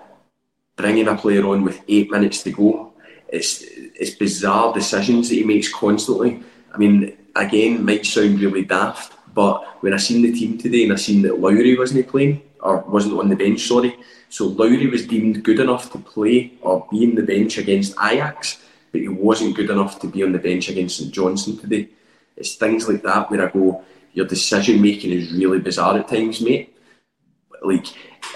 bringing a player on with eight minutes to go. It's it's bizarre decisions that he makes constantly. I mean, again, might sound really daft, but when I seen the team today and I seen that Lowry wasn't playing or wasn't on the bench, sorry, so Lowry was deemed good enough to play or be in the bench against Ajax, but he wasn't good enough to be on the bench against St Johnstone today. It's things like that where I go, your decision making is really bizarre at times, mate. Like,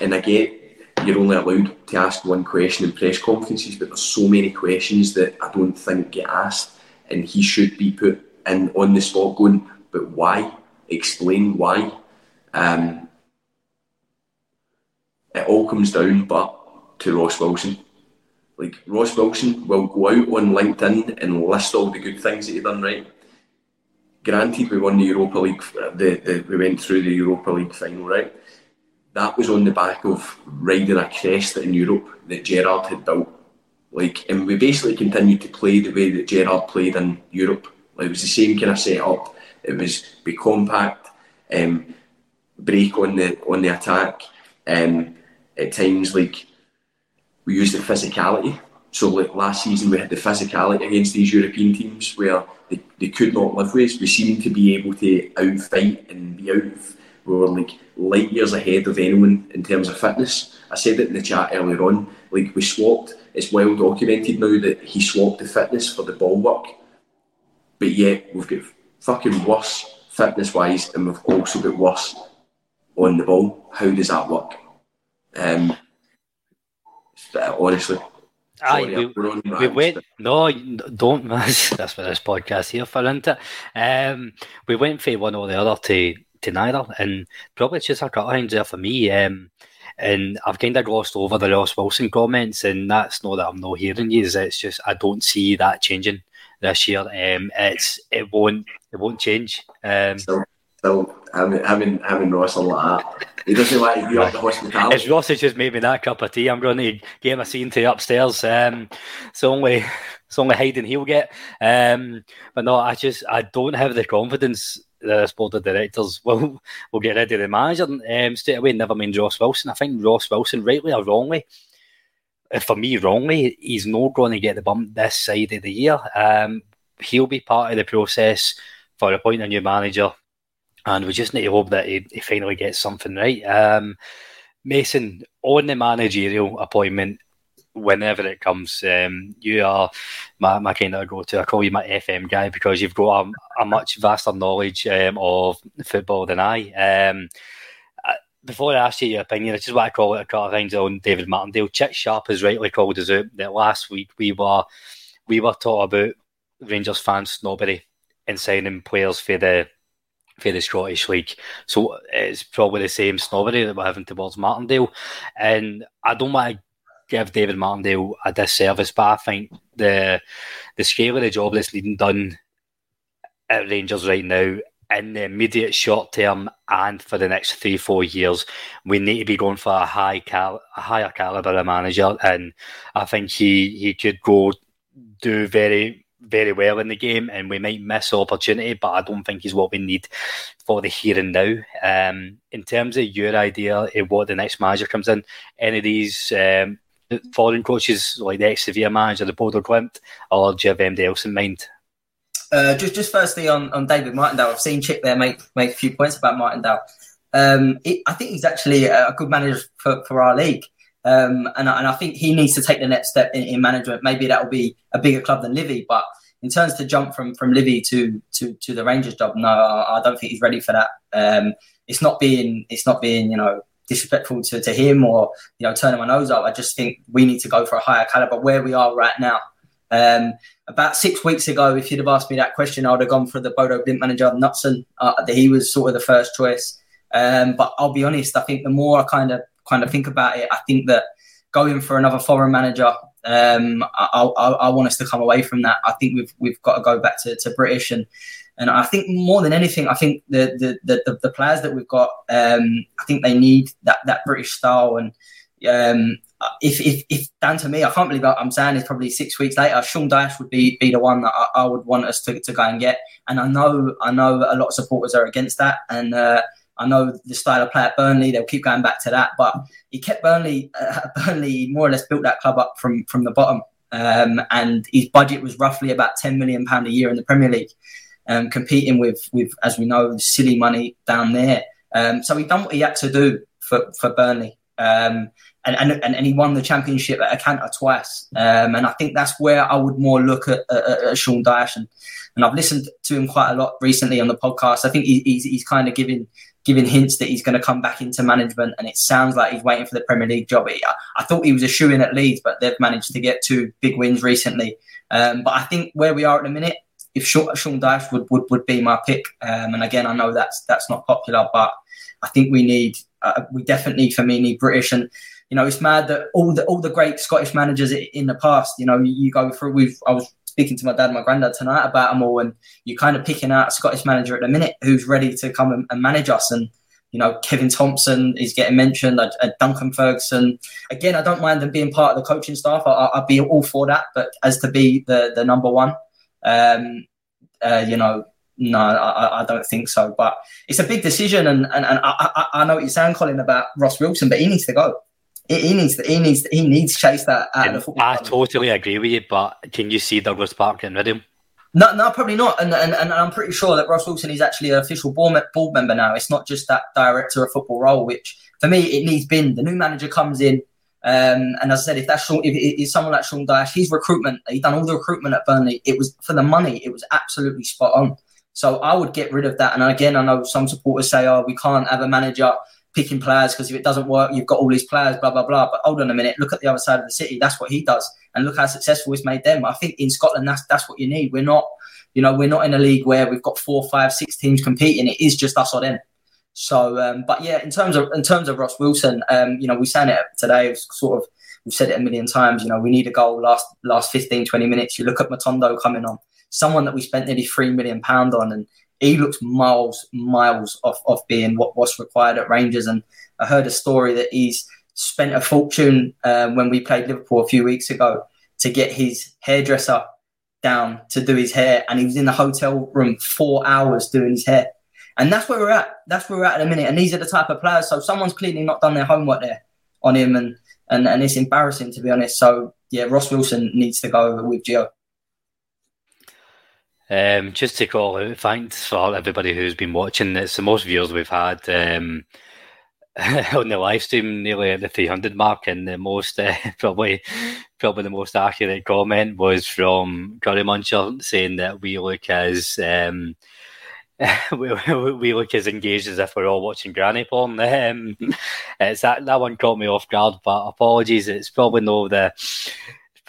and I get you're only allowed to ask one question in press conferences, but there's so many questions that I don't think get asked, and he should be put in on the spot going, but why? Explain why. Um, it all comes down but to Ross Wilson. Like Ross Wilson will go out on LinkedIn and list all the good things that he done right. Granted, we won the Europa League. The, the we went through the Europa League final, right? that was on the back of riding a crest in Europe that Gerrard had built. Like, and we basically continued to play the way that Gerrard played in Europe. Like, it was the same kind of setup. It was be compact, um, break on the on the attack, um, at times like we used the physicality. So like last season we had the physicality against these European teams where they, they could not live with us. We seemed to be able to outfight and be out we were like light years ahead of anyone in terms of fitness. I said it in the chat earlier on. Like we swapped. It's well documented now that he swapped the fitness for the ball work, but yet we've got fucking worse fitness wise, and we've also got worse on the ball. How does that work? Um, honestly.
Aye, we, we went. No, don't. That's what this podcast here for, isn't it? Um, we went for one or the other to to neither. And probably it's just a cut lines there for me. Um, and I've kind of glossed over the Ross Wilson comments, and that's not that I'm not hearing you. It's just I don't see that changing this year. Um, it's it won't it won't change. Um,
still, still having having having Ross like that. He doesn't like to be up the hospitality.
It's Ross has just made me that cup of tea. I'm going to get my scene to upstairs. Um, it's only it's only hiding he'll get. Um, but no, I just I don't have the confidence that the board of directors will will get rid of the manager um, straight away. Never mind Ross Wilson. I think Ross Wilson, rightly or wrongly, uh, for me wrongly, he's not going to get the bump this side of the year. Um, he'll be part of the process for appointing a new manager, and we just need to hope that he, he finally gets something right. Um, Mason on the managerial appointment whenever it comes. Um, you are my, my kind of go to. I call you my FM guy because you've got a, a much vaster knowledge um, of football than I. Um, before I ask you your opinion, I just want to call it a couple of things on David Martindale. Chick Sharp has rightly called us out that last week we were we were talking about Rangers fans snobbery and signing players for the for the Scottish League. So it's probably the same snobbery that we're having towards Martindale. And I don't want to give David Martindale a disservice, but I think the the scale of the job that's being done at Rangers right now in the immediate short term and for the next three, four years, we need to be going for a high cal- a higher caliber manager. And I think he, he could go do very, very well in the game and we might miss opportunity, but I don't think he's what we need for the here and now. Um, in terms of your idea of what the next manager comes in, any of these um, foreign coaches like the ex Sevilla manager, the Bodo Glimt, or do you have anybody else in mind?
Uh, just, just firstly on, on David Martindale, I've seen Chick there make make a few points about Martindale. Um, it, I think he's actually a good manager for, for our league, um, and, and I think he needs to take the next step in, in management. Maybe that will be a bigger club than Livy, but in terms to jump from from Livy to to to the Rangers job, no, I, I don't think he's ready for that. Um, it's not being it's not being you know disrespectful to, to him or you know turning my nose up. I just think we need to go for a higher caliber where we are right now. Um, about six weeks ago, if you'd have asked me that question, I would have gone for the Bodo Glimt manager, Knutsen. Uh, he was sort of the first choice. Um, but I'll be honest, I think the more I kind of kind of think about it, I think that going for another foreign manager, um, I, I, I, want us to come away from that. I think we've we've got to go back to, to British and and I think more than anything, I think the the the, the players that we've got, um, I think they need that that British style and. Um, if, if, if down to me, I can't believe I'm saying it's probably six weeks later. Sean Dyche would be, be the one that I, I, would want us to, to go and get, and I know I know a lot of supporters are against that, and uh, I know the style of play at Burnley. They'll keep going back to that, but he kept Burnley. Uh, Burnley more or less built that club up from from the bottom, um, and his budget was roughly about ten million pound a year in the Premier League, um, competing with with as we know silly money down there. Um, so he done what he had to do for for Burnley. Um, and, and, and he won the championship at a canter twice. Um, and I think that's where I would more look at, at, at Sean Dyche. And, I've listened to him quite a lot recently on the podcast. I think he, he's, he's kind of giving giving hints that he's going to come back into management, and it sounds like he's waiting for the Premier League job. I, I thought he was a shoe in at Leeds, but they've managed to get two big wins recently. Um, but I think where we are at the minute, if Sean, Sean Dyche would, would, would be my pick, um, and again, I know that's that's not popular, but I think we need uh, we definitely for me need British and you know, it's mad that all the all the great Scottish managers in the past, you know, you go through. We've I was speaking to my dad and my granddad tonight about them all, and you're kind of picking out a Scottish manager at the minute who's ready to come and, and manage us. And you know, Kevin Thomson is getting mentioned, uh, uh, Duncan Ferguson. Again, I don't mind them being part of the coaching staff. I, would be all for that. But as to be the the number one, um, uh, you know, no, I, I, don't think so. But it's a big decision, and and, and I, I, I know what you're saying, Colin, about Ross Wilson, but he needs to go he needs to, he needs to, he needs chase that out of the football.
I totally agree with you, but can you see Douglas Park getting rid of him?
No, no, probably not. And, and and I'm pretty sure that Ross Wilson is actually an official board, board member now. It's not just that director of football role, which for me it needs been. The new manager comes in, um, and as I said, if that's Sean, if it's someone like Sean Dyche, his recruitment, he done all the recruitment at Burnley. It was for the money. It was absolutely spot on. So I would get rid of that. And again, I know some supporters say, "Oh, we can't have a manager picking players because if it doesn't work, you've got all these players, blah, blah, blah. But hold on a minute, look at the other side of the city. That's what he does. And look how successful he's made them. I think in Scotland, that's that's what you need. We're not, you know, we're not in a league where we've got four, five, six teams competing. It is just us or them. So, um, but yeah, in terms of in terms of Ross Wilson, um, you know, we said it today. Sort of, we've said it a million times. You know, we need a goal last last 15, 20 minutes. You look at Matondo coming on, someone that we spent nearly three million pound on, and he looks miles miles off off being what was required at Rangers. And I heard a story that he's spent a fortune um, when we played Liverpool a few weeks ago to get his hairdresser down to do his hair, and he was in the hotel room four hours doing his hair. And that's where we're at. That's where we're at in a minute. And these are the type of players. So someone's clearly not done their homework there on him, and and, and it's embarrassing to be honest. So yeah, Ross Wilson needs to go with Gio.
Um, just to call out, thanks for everybody who's been watching. It's the most viewers we've had. Um, on the live stream nearly at the 300 mark, and the most uh, probably probably the most accurate comment was from Curry Muncher saying that we look as um, we, we, look as engaged as if we're all watching granny porn. Um, it's that that one caught me off guard, but apologies. It's probably no the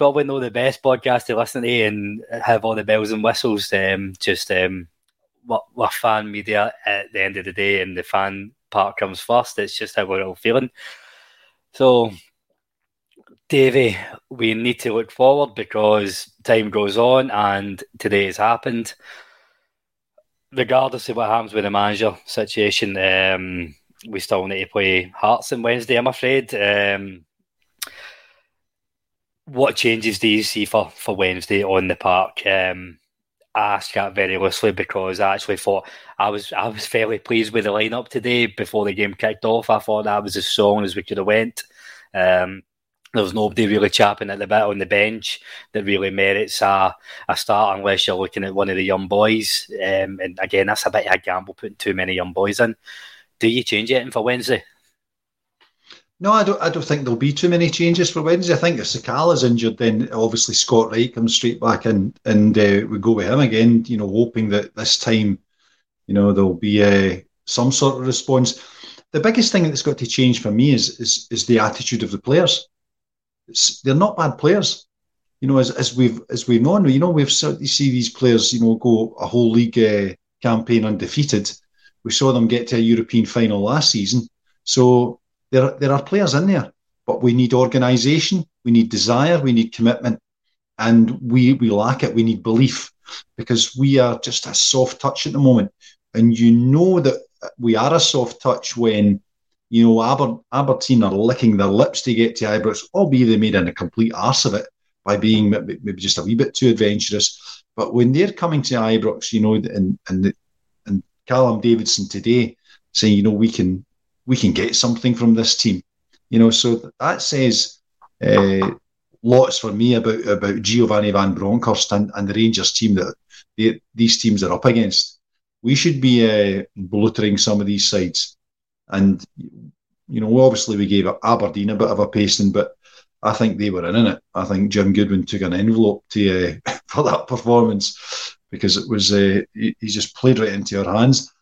probably know the best podcast to listen to and have all the bells and whistles. Um, just um, what we're fan media at the end of the day, and the fan part comes first. It's just how we're all feeling. So, Davey, we need to look forward because time goes on, and today has happened. Regardless of what happens with the manager situation, um, we still need to play Hearts on Wednesday. I'm afraid. Um, what changes do you see for, for Wednesday on the park? Um, I ask that very loosely because I actually thought I was I was fairly pleased with the lineup today before the game kicked off. I thought that was as strong as we could have went. Um, there was nobody really chapping at the bit on the bench that really merits a, a start unless you're looking at one of the young boys. Um, and again, that's a bit of a gamble putting too many young boys in. Do you change it for Wednesday?
No, I don't. I don't think there'll be too many changes for Wednesday. I think if Sakala's injured, then obviously Scott Wright comes straight back and and uh, we go with him again. You know, hoping that this time, you know, there'll be uh, some sort of response. The biggest thing that's got to change for me is is, is the attitude of the players. It's, they're not bad players. You know, as, as we've as we've known, you know, we've certainly see these players, you know, go a whole league uh, campaign undefeated. We saw them get to a European final last season. So there, there are players in there, but we need organisation, we need desire, we need commitment, and we we lack it. We need belief because we are just a soft touch at the moment, and you know that we are a soft touch when you know Aber, Aberdeen are licking their lips to get to Ibrox, albeit they made in a complete arse of it by being maybe just a wee bit too adventurous. But when they're coming to Ibrox, you know, and and and Callum Davidson today saying, you know, we can we can get something from this team. You know, so that says uh, lots for me about about Giovanni Van Bronckhorst and, and the Rangers team that they, these teams are up against. We should be uh, some of these sides, and you know, obviously we gave Aberdeen a bit of a pasting, but I think they were in it. I think Jim Goodwin took an envelope to uh, for that performance because it was uh, he, he just played right into our hands.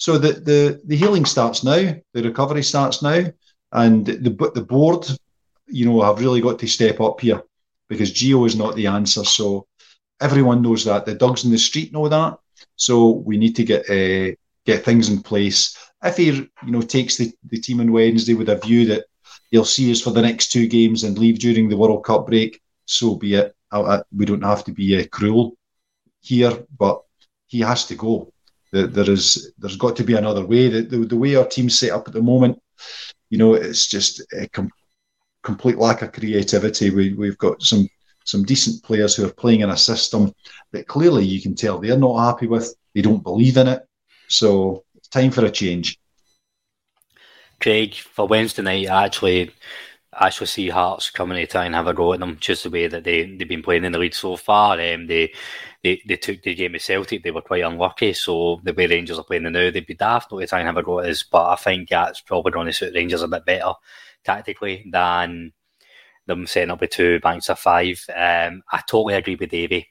So the, the, the healing starts now, the recovery starts now, and the the board, you know, have really got to step up here because Gio is not the answer. So everyone knows that. The dogs in the street know that. So we need to get uh, get things in place. If he, you know, takes the, the team on Wednesday with a view that he'll see us for the next two games and leave during the World Cup break, so be it. I, I, we don't have to be uh, cruel here, but he has to go there is there's got to be another way. The, the, the, way our team's set up at the moment, you know, it's just a com- complete lack of creativity. We we've got some some decent players who are playing in a system that clearly you can tell they're not happy with. They don't believe in it. So it's time for a change.
Craig, for Wednesday night, I actually I actually see Hearts coming to try and have a go at them, just the way that they they've been playing in the league so far. Um, they they, they took the game of Celtic, they were quite unlucky. So the way Rangers are playing now, they'd be daft not to try and have a go at us. But I think that's probably going to suit Rangers a bit better tactically than them setting up with two banks of five. Um, I totally agree with Davey.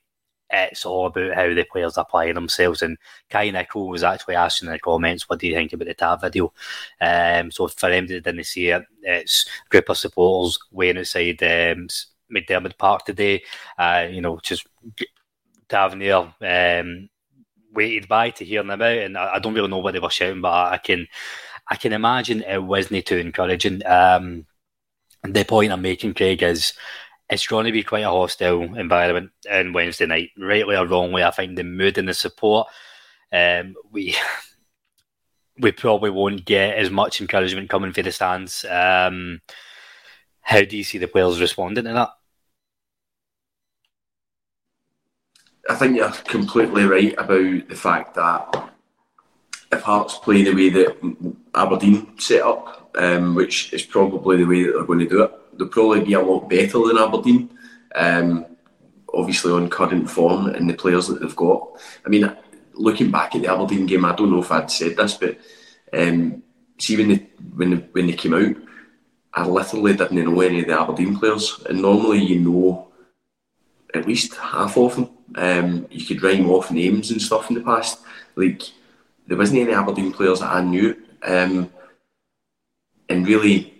It's all about how the players are playing themselves. And Kai Nicol was actually asking in the comments, what do you think about the Tav video? Um, so for them that didn't see it, it's a group of supporters waiting outside um, McDiarmid Park today, uh, you know, just Tavernier um, waited by to hear them out, and I, I, don't really know what they were shouting, but I, I can I can imagine it wasn't too encouraging. Um, the point I'm making, Craig, is it's going to be quite a hostile environment on Wednesday night, rightly or wrongly. I think the mood and the support, um, we we probably won't get as much encouragement coming for the stands. Um, how do you see the players responding to that?
I think you're completely right about the fact that if Hearts play the way that Aberdeen set up, um, which is probably the way that they're going to do it, they'll probably be a lot better than Aberdeen. Um, obviously on current form and the players that they've got. I mean, looking back at the Aberdeen game, I don't know if I'd said this, but um, see when they when they, when they came out, I literally didn't know any of the Aberdeen players, and normally you know at least half of them. Um, you could rhyme off names and stuff in the past. Like there wasn't any Aberdeen players that I knew, um, and really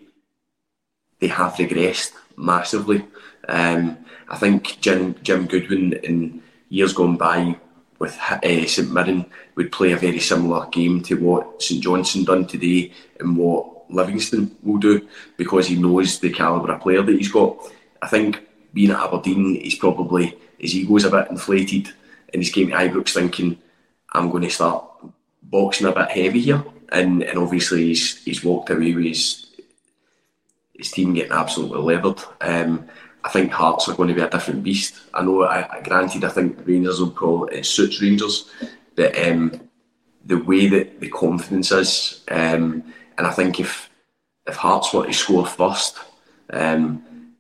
they have regressed. massively. Um, I think Jim Jim Goodwin in years gone by with uh, St Mirren would play a very similar game to what St Johnstone done today and what Livingston will do because he knows the calibre of player that he's got. I think being at Aberdeen, he's probably his ego's a bit inflated, and he's came to Ibrox thinking, "I'm going to start boxing a bit heavy here," and and obviously he's he's walked away with his his team getting absolutely levered. Um, I think Hearts are going to be a different beast. I know, I, granted, I think Rangers will probably it suits Rangers, but um, the way that the confidence is, um, and I think if if Hearts want to score first, um,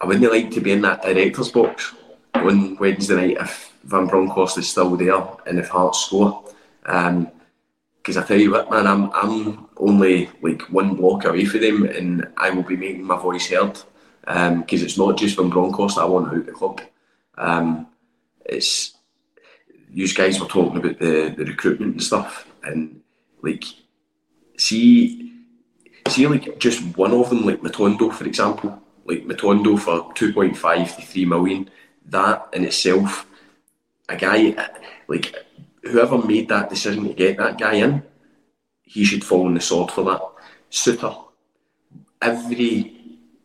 I wouldn't like to be in that director's box on Wednesday night if Van Bronckhorst is still there and if Hearts score. Because um, I tell you what, man, I'm I'm only like one block away from them, and I will be making my voice heard. Because um, it's not just Van Bronckhorst I want out the club. Um, it's you guys were talking about the, the recruitment and stuff, and like see see like just one of them, like Matondo, for example like Matondo for 2.5 to 3 million, that in itself, a guy, like whoever made that decision to get that guy in, he should fall on the sword for that. Souttar, every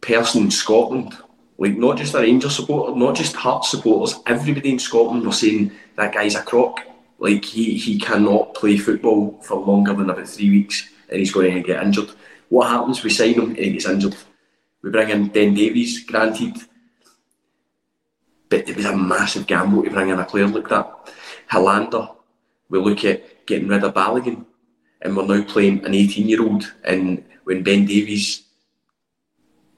person in Scotland, like not just a Rangers supporter, not just Hearts supporters, everybody in Scotland were saying that guy's a crock. Like he, he cannot play football for longer than about three weeks and he's going to get injured. What happens? We sign him and he gets injured. We bring in Ben Davies, granted, but it was a massive gamble to bring in a player like that. Helander, we look at getting rid of Balogun, and we're now playing an 18 year old. And when Ben Davies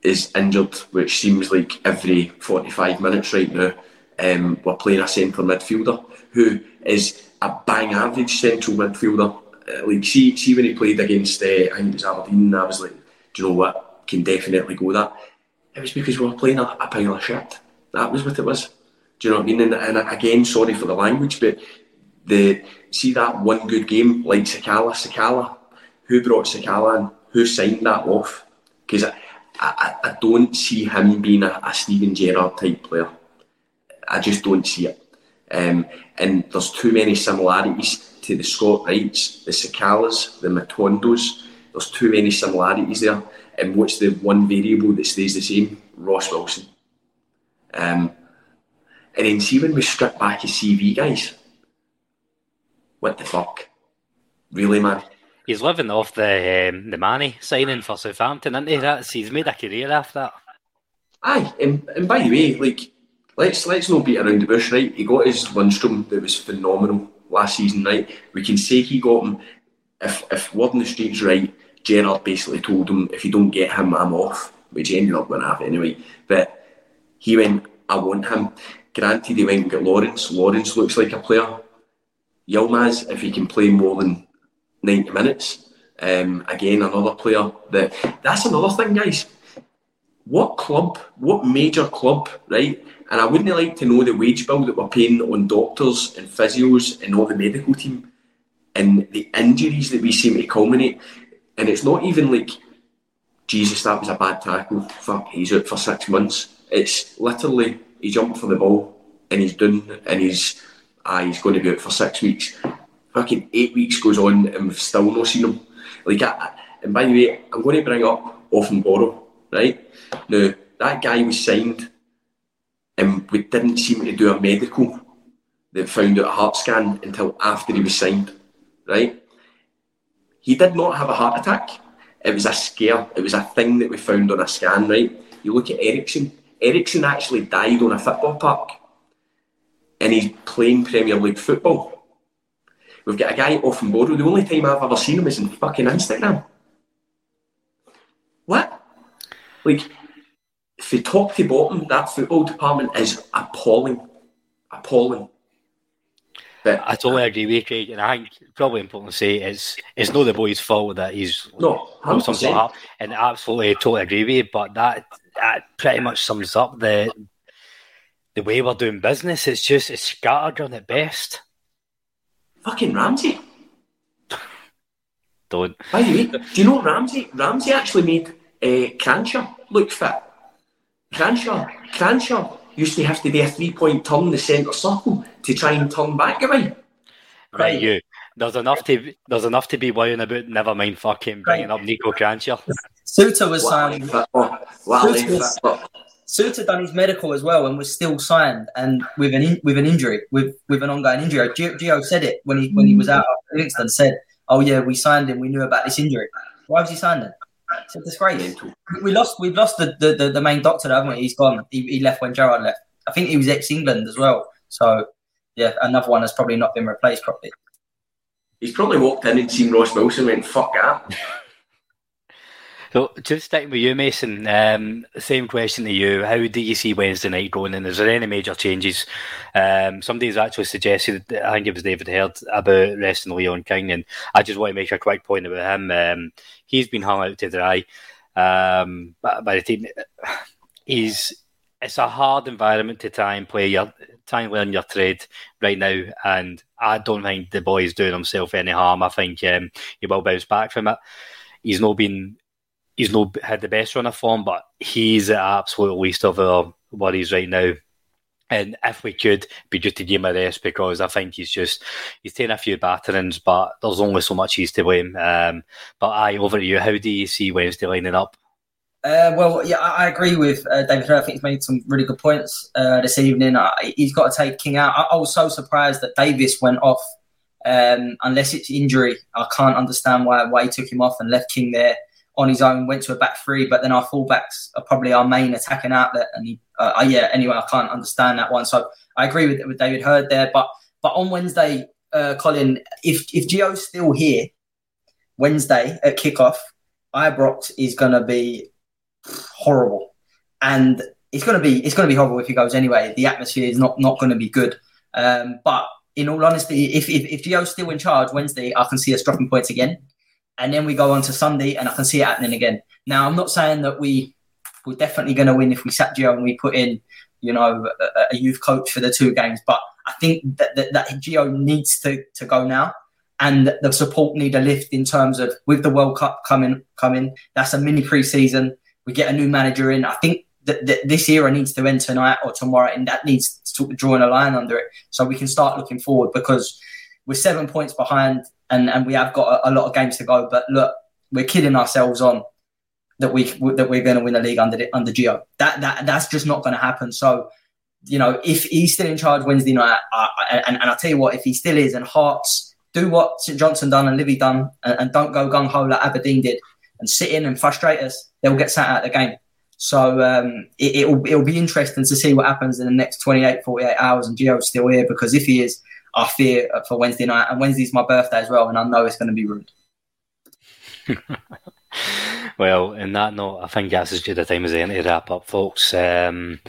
is injured, which seems like every 45 minutes right now, um, we're playing a centre midfielder who is a bang average central midfielder. Uh, like, see, see when he played against, uh, I think it was Aberdeen, I was like, do you know what? can definitely go that. It was because we were playing a, a pile of shit. That was what it was. Do you know what I mean? And, and again, sorry for the language, but the see that one good game like Sakala, Sakala, who brought Sakala in? Who signed that off? Because I, I, I don't see him being a, a Steven Gerrard type player. I just don't see it. Um, and there's too many similarities to the Scott Wrights, the Sakalas, the Matondos. There's too many similarities there and what's the one variable that stays the same? Ross Wilson. Um, and then see when we strip back his CV, guys, what the fuck? Really, man?
He's living off the um, the money signing for Southampton, isn't he? That's, he's made a career after that.
Aye, and, and by the way, like let's let's not beat around the bush, right? He got his Lundstram that was phenomenal last season, right? We can say he got him if if word on the street's right Gerrard basically told him, if you don't get him, I'm off, which he ended up going to have anyway. But he went, I want him. Granted, he went and got Lawrence. Lawrence looks like a player. Yilmaz, if he can play more than 90 minutes, um, again, another player. That That's another thing, guys. What club, what major club, right? And I wouldn't like to know the wage bill that we're paying on doctors and physios and all the medical team and the injuries that we seem to culminate. And it's not even like, Jesus, that was a bad tackle. Fuck, he's out for six months. It's literally, he jumped for the ball and he's done and he's, ah, he's going to be out for six weeks. Fucking eight weeks goes on and we've still not seen him. Like, I, and by the way, I'm going to bring up Ofoborh, right? Now, that guy was signed and we didn't seem to do a medical that found out a heart scan until after he was signed, right? He did not have a heart attack. It was a scare. It was a thing that we found on a scan, right? You look at Eriksen. Eriksen actually died on a football park. And he's playing Premier League football. We've got a guy Ofoborh. The only time I've ever seen him is in fucking Instagram. What? Like, from top to bottom, that football department is appalling. Appalling.
But I totally agree with you, Craig, and I think it's probably important to say it's it's not the boy's fault that he's
no,
something like that, and I absolutely totally agree with you. But that that pretty much sums up the the way we're doing business. It's just it's scattergun at best.
Fucking Ramsey.
Don't.
By the way, do you know Ramsey? Ramsey actually made uh, Kranjcar look fit. Kranjcar, Kranjcar used to have to do a three point turn in the centre circle to try and turn back away.
Right, you. There's enough to there's enough to be worrying about. Never mind fucking bringing up Niko Kranjčar.
Souttar was signed.
a football. What a
Souttar was-
football.
Souttar done his medical as well and was still signed and with an in, with an injury with with an ongoing injury. Gio, Gio said it when he when he was out at Livingston. Said, "Oh yeah, we signed him. We knew about this injury. Why was he signed then? It's a disgrace. We lost. We've lost the, the, the, the main doctor, haven't we? He's gone. He, he left when Gerrard left. I think he was ex England as well. So yeah, another one has probably not been replaced properly.
He's probably walked in and seen Ross Wilson and went, fuck that.
So just sticking with you, Mason. Um, same question to you. How do you see Wednesday night going? And is there any major changes? Um, somebody's actually suggested. I think it was David Heard about resting Leon King, and I just want to make a quick point about him. Um, he's been hung out to dry um, by, the team. He's it's a hard environment to try and play your try and learn your trade right now, and I don't think the boy's doing himself any harm. I think um, he will bounce back from it. He's not been he's not had the best run of form, but he's the absolute least of our worries right now. And if we could, be just to give him a rest because I think he's just he's taken a few batterings, but there's only so much he's to blame. Um, but I over to you. How do you see Wednesday lining up?
Uh, well, yeah, I, I agree with uh, David. I think he's made some really good points uh, this evening. Uh, he's got to take King out. I, I was so surprised that Davis went off. Um, unless it's injury, I can't understand why why he took him off and left King there on his own. Went to a back three, but then our fullbacks are probably our main attacking outlet. And he, uh, yeah, anyway, I can't understand that one. So I agree with with David Heard there. But but on Wednesday, uh, Colin, if if Gio's still here Wednesday at kickoff, Ibrox is going to be horrible, and it's going to be it's going to be horrible if he goes anyway. The atmosphere is not not going to be good. Um, but in all honesty, if, if if Gio's still in charge Wednesday, I can see us dropping points again, and then we go on to Sunday, and I can see it happening again. Now, I'm not saying that we we're definitely going to win if we sat Gio and we put in, you know, a, a youth coach for the two games, but I think that that, that Gio needs to to go now and the support need a lift in terms of with the World Cup coming coming. That's a mini pre-season. We get a new manager in. I think that, that this era needs to end tonight or tomorrow, and that needs to drawing a line under it so we can start looking forward because we're seven points behind and, and we have got a, a lot of games to go. But look, we're kidding ourselves on that we that we're going to win the league under under Gio. That that that's just not going to happen. So you know, if he's still in charge Wednesday night, I, I, and, and I tell you what, if he still is, and Hearts do what St Johnstone done and Livy done, and, and don't go gung ho like Aberdeen did, and sit in and frustrate us, they'll get sat out of the game. So um, it, it'll it'll be interesting to see what happens in the next 28, 48 hours, and Gio's still here because if he is, I fear for Wednesday night, and Wednesday's my birthday as well, and I know it's going to be rude.
well, in that note, I think that's as good a time as any to wrap up, folks. Um,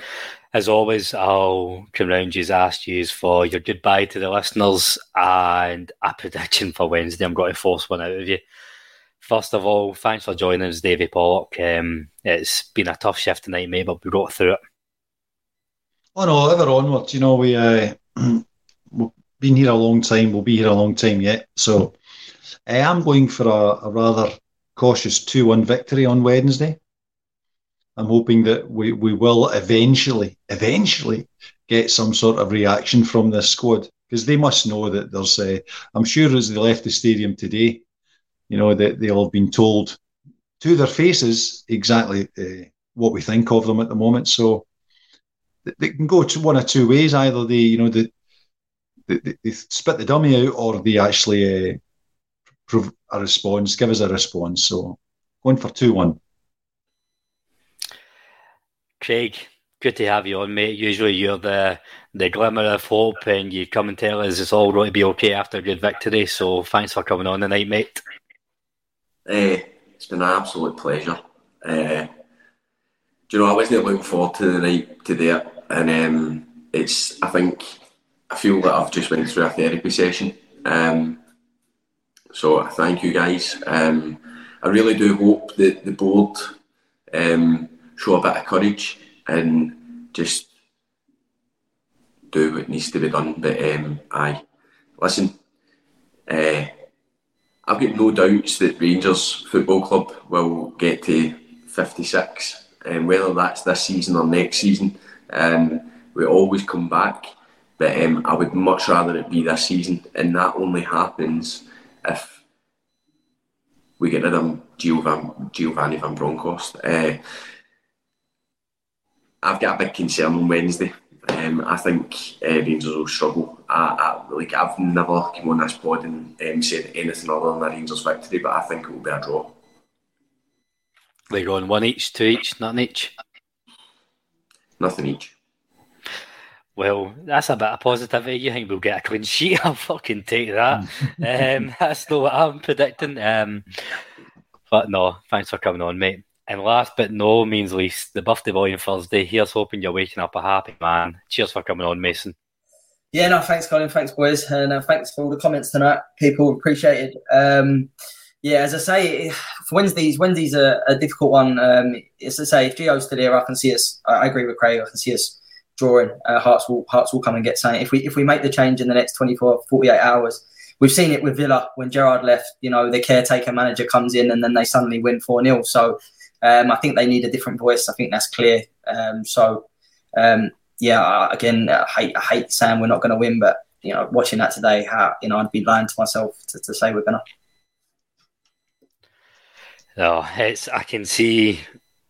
as always, I'll come round you, ask you for your goodbye to the listeners and a prediction for Wednesday. I'm going to force one out of you. First of all, thanks for joining us, Davy Pollock. Um, it's been a tough shift tonight, mate, but we got through it.
Oh no, ever onwards. You know, we uh, we've been here a long time. We'll be here a long time yet. So I am going for a, a rather cautious two-one victory on Wednesday. I'm hoping that we, we will eventually, eventually get some sort of reaction from this squad because they must know that there's. Uh, I'm sure as they left the stadium today, you know that they'll have been told to their faces exactly uh, what we think of them at the moment. So they can go to one or two ways. Either they, you know, they, they, they spit the dummy out, or they actually uh, prove a response, give us a response. So going for two one.
Craig, good to have you on, mate. Usually you're the the glimmer of hope, and you come and tell us it's all going to be okay after a good victory. So thanks for coming on tonight, mate.
Uh, it's been an absolute pleasure. Uh, do you know I wasn't looking forward to the night today, and um, it's. I think I feel that I've just went through a therapy session. Um, so thank you guys. Um, I really do hope that the board um, show a bit of courage and just do what needs to be done. But um, aye, listen, uh, I've got no doubts that Rangers Football Club will get to 56 and whether that's this season or next season, um, we always come back. But um, I would much rather it be this season, and that only happens if we get rid of Giovanni, Giovanni Van Bronckhorst. Uh, I've got a big concern on Wednesday. Um, I think uh, Rangers will struggle. I, I, like I've never come on this pod and um, said anything other than a Rangers victory, but I think it will be a draw.
They're going one each, two each, nothing each.
Nothing each.
Well, that's a bit of positivity. You think we'll get a clean sheet? I'll fucking take that. um, that's not what I'm predicting. Um, but no, thanks for coming on, mate. And last but no means least, the birthday boy on Thursday. Here's hoping you're waking up a happy man. Cheers for coming on, Mason.
Yeah, no, thanks, Colin. Thanks, boys. And uh, thanks for all the comments tonight. People appreciate it. Um, yeah, as I say, Wednesday's Wednesday's a, a difficult one. Um, as I say, if Gio's still here, I can see us. I agree with Craig. I can see us drawing. Uh, Hearts will Hearts will come and get something. If we if we make the change in the next 24, 48 hours, we've seen it with Villa when Gerrard left. You know, the caretaker manager comes in and then they suddenly win four 0 So um, I think they need a different voice. I think that's clear. Um, so um, yeah, again, I hate I hate saying we're not going to win, but you know, watching that today, how you know, I'd be lying to myself to, to say we're going to.
No, it's I can see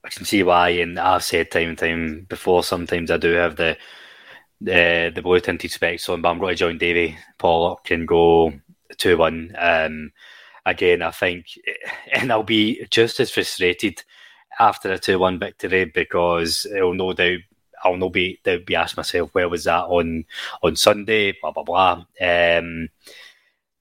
I can see why, and I've said time and time before. Sometimes I do have the the the blue tinted specs on, but I'm going to join Davy Pollock can go two one. Um, again, I think, and I'll be just as frustrated after a two one victory because it'll no doubt. I'll no be be asking myself where was that on on Sunday, blah blah blah. Um,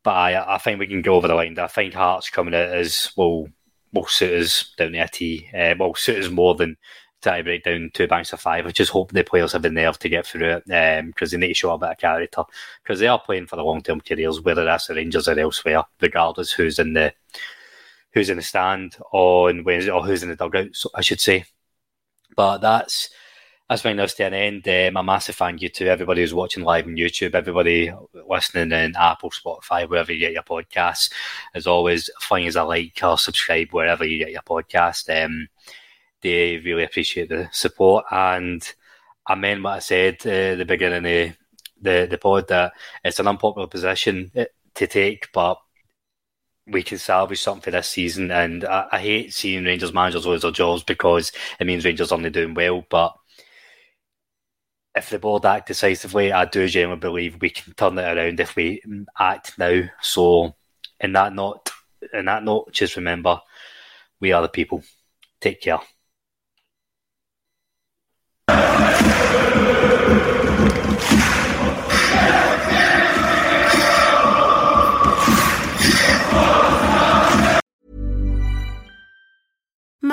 but I, I think we can go over the line. I think Hearts coming out as well will suit us down the tee. Uh, will suit us more than to break down two banks of five. I just hope the players have the nerve to get through it because um, they need to show a bit of character because they are playing for the long term careers, whether that's the Rangers or elsewhere, regardless who's in the who's in the stand on Wednesday or who's in the dugout, I should say. But that's that's bringing us to an end. Um, a massive thank you to everybody who's watching live on YouTube, everybody listening in Apple, Spotify, wherever you get your podcasts. As always, find us a like or subscribe wherever you get your podcast. Um, they really appreciate the support. And I meant what I said uh, the beginning of the, the, pod that it's an unpopular position to take, but we can salvage something for this season. And I, I hate seeing Rangers managers lose their jobs because it means Rangers are only doing well, but if the board act decisively, I do genuinely believe we can turn it around if we act now. So, in that note, in that note, just remember, we are the people. Take care.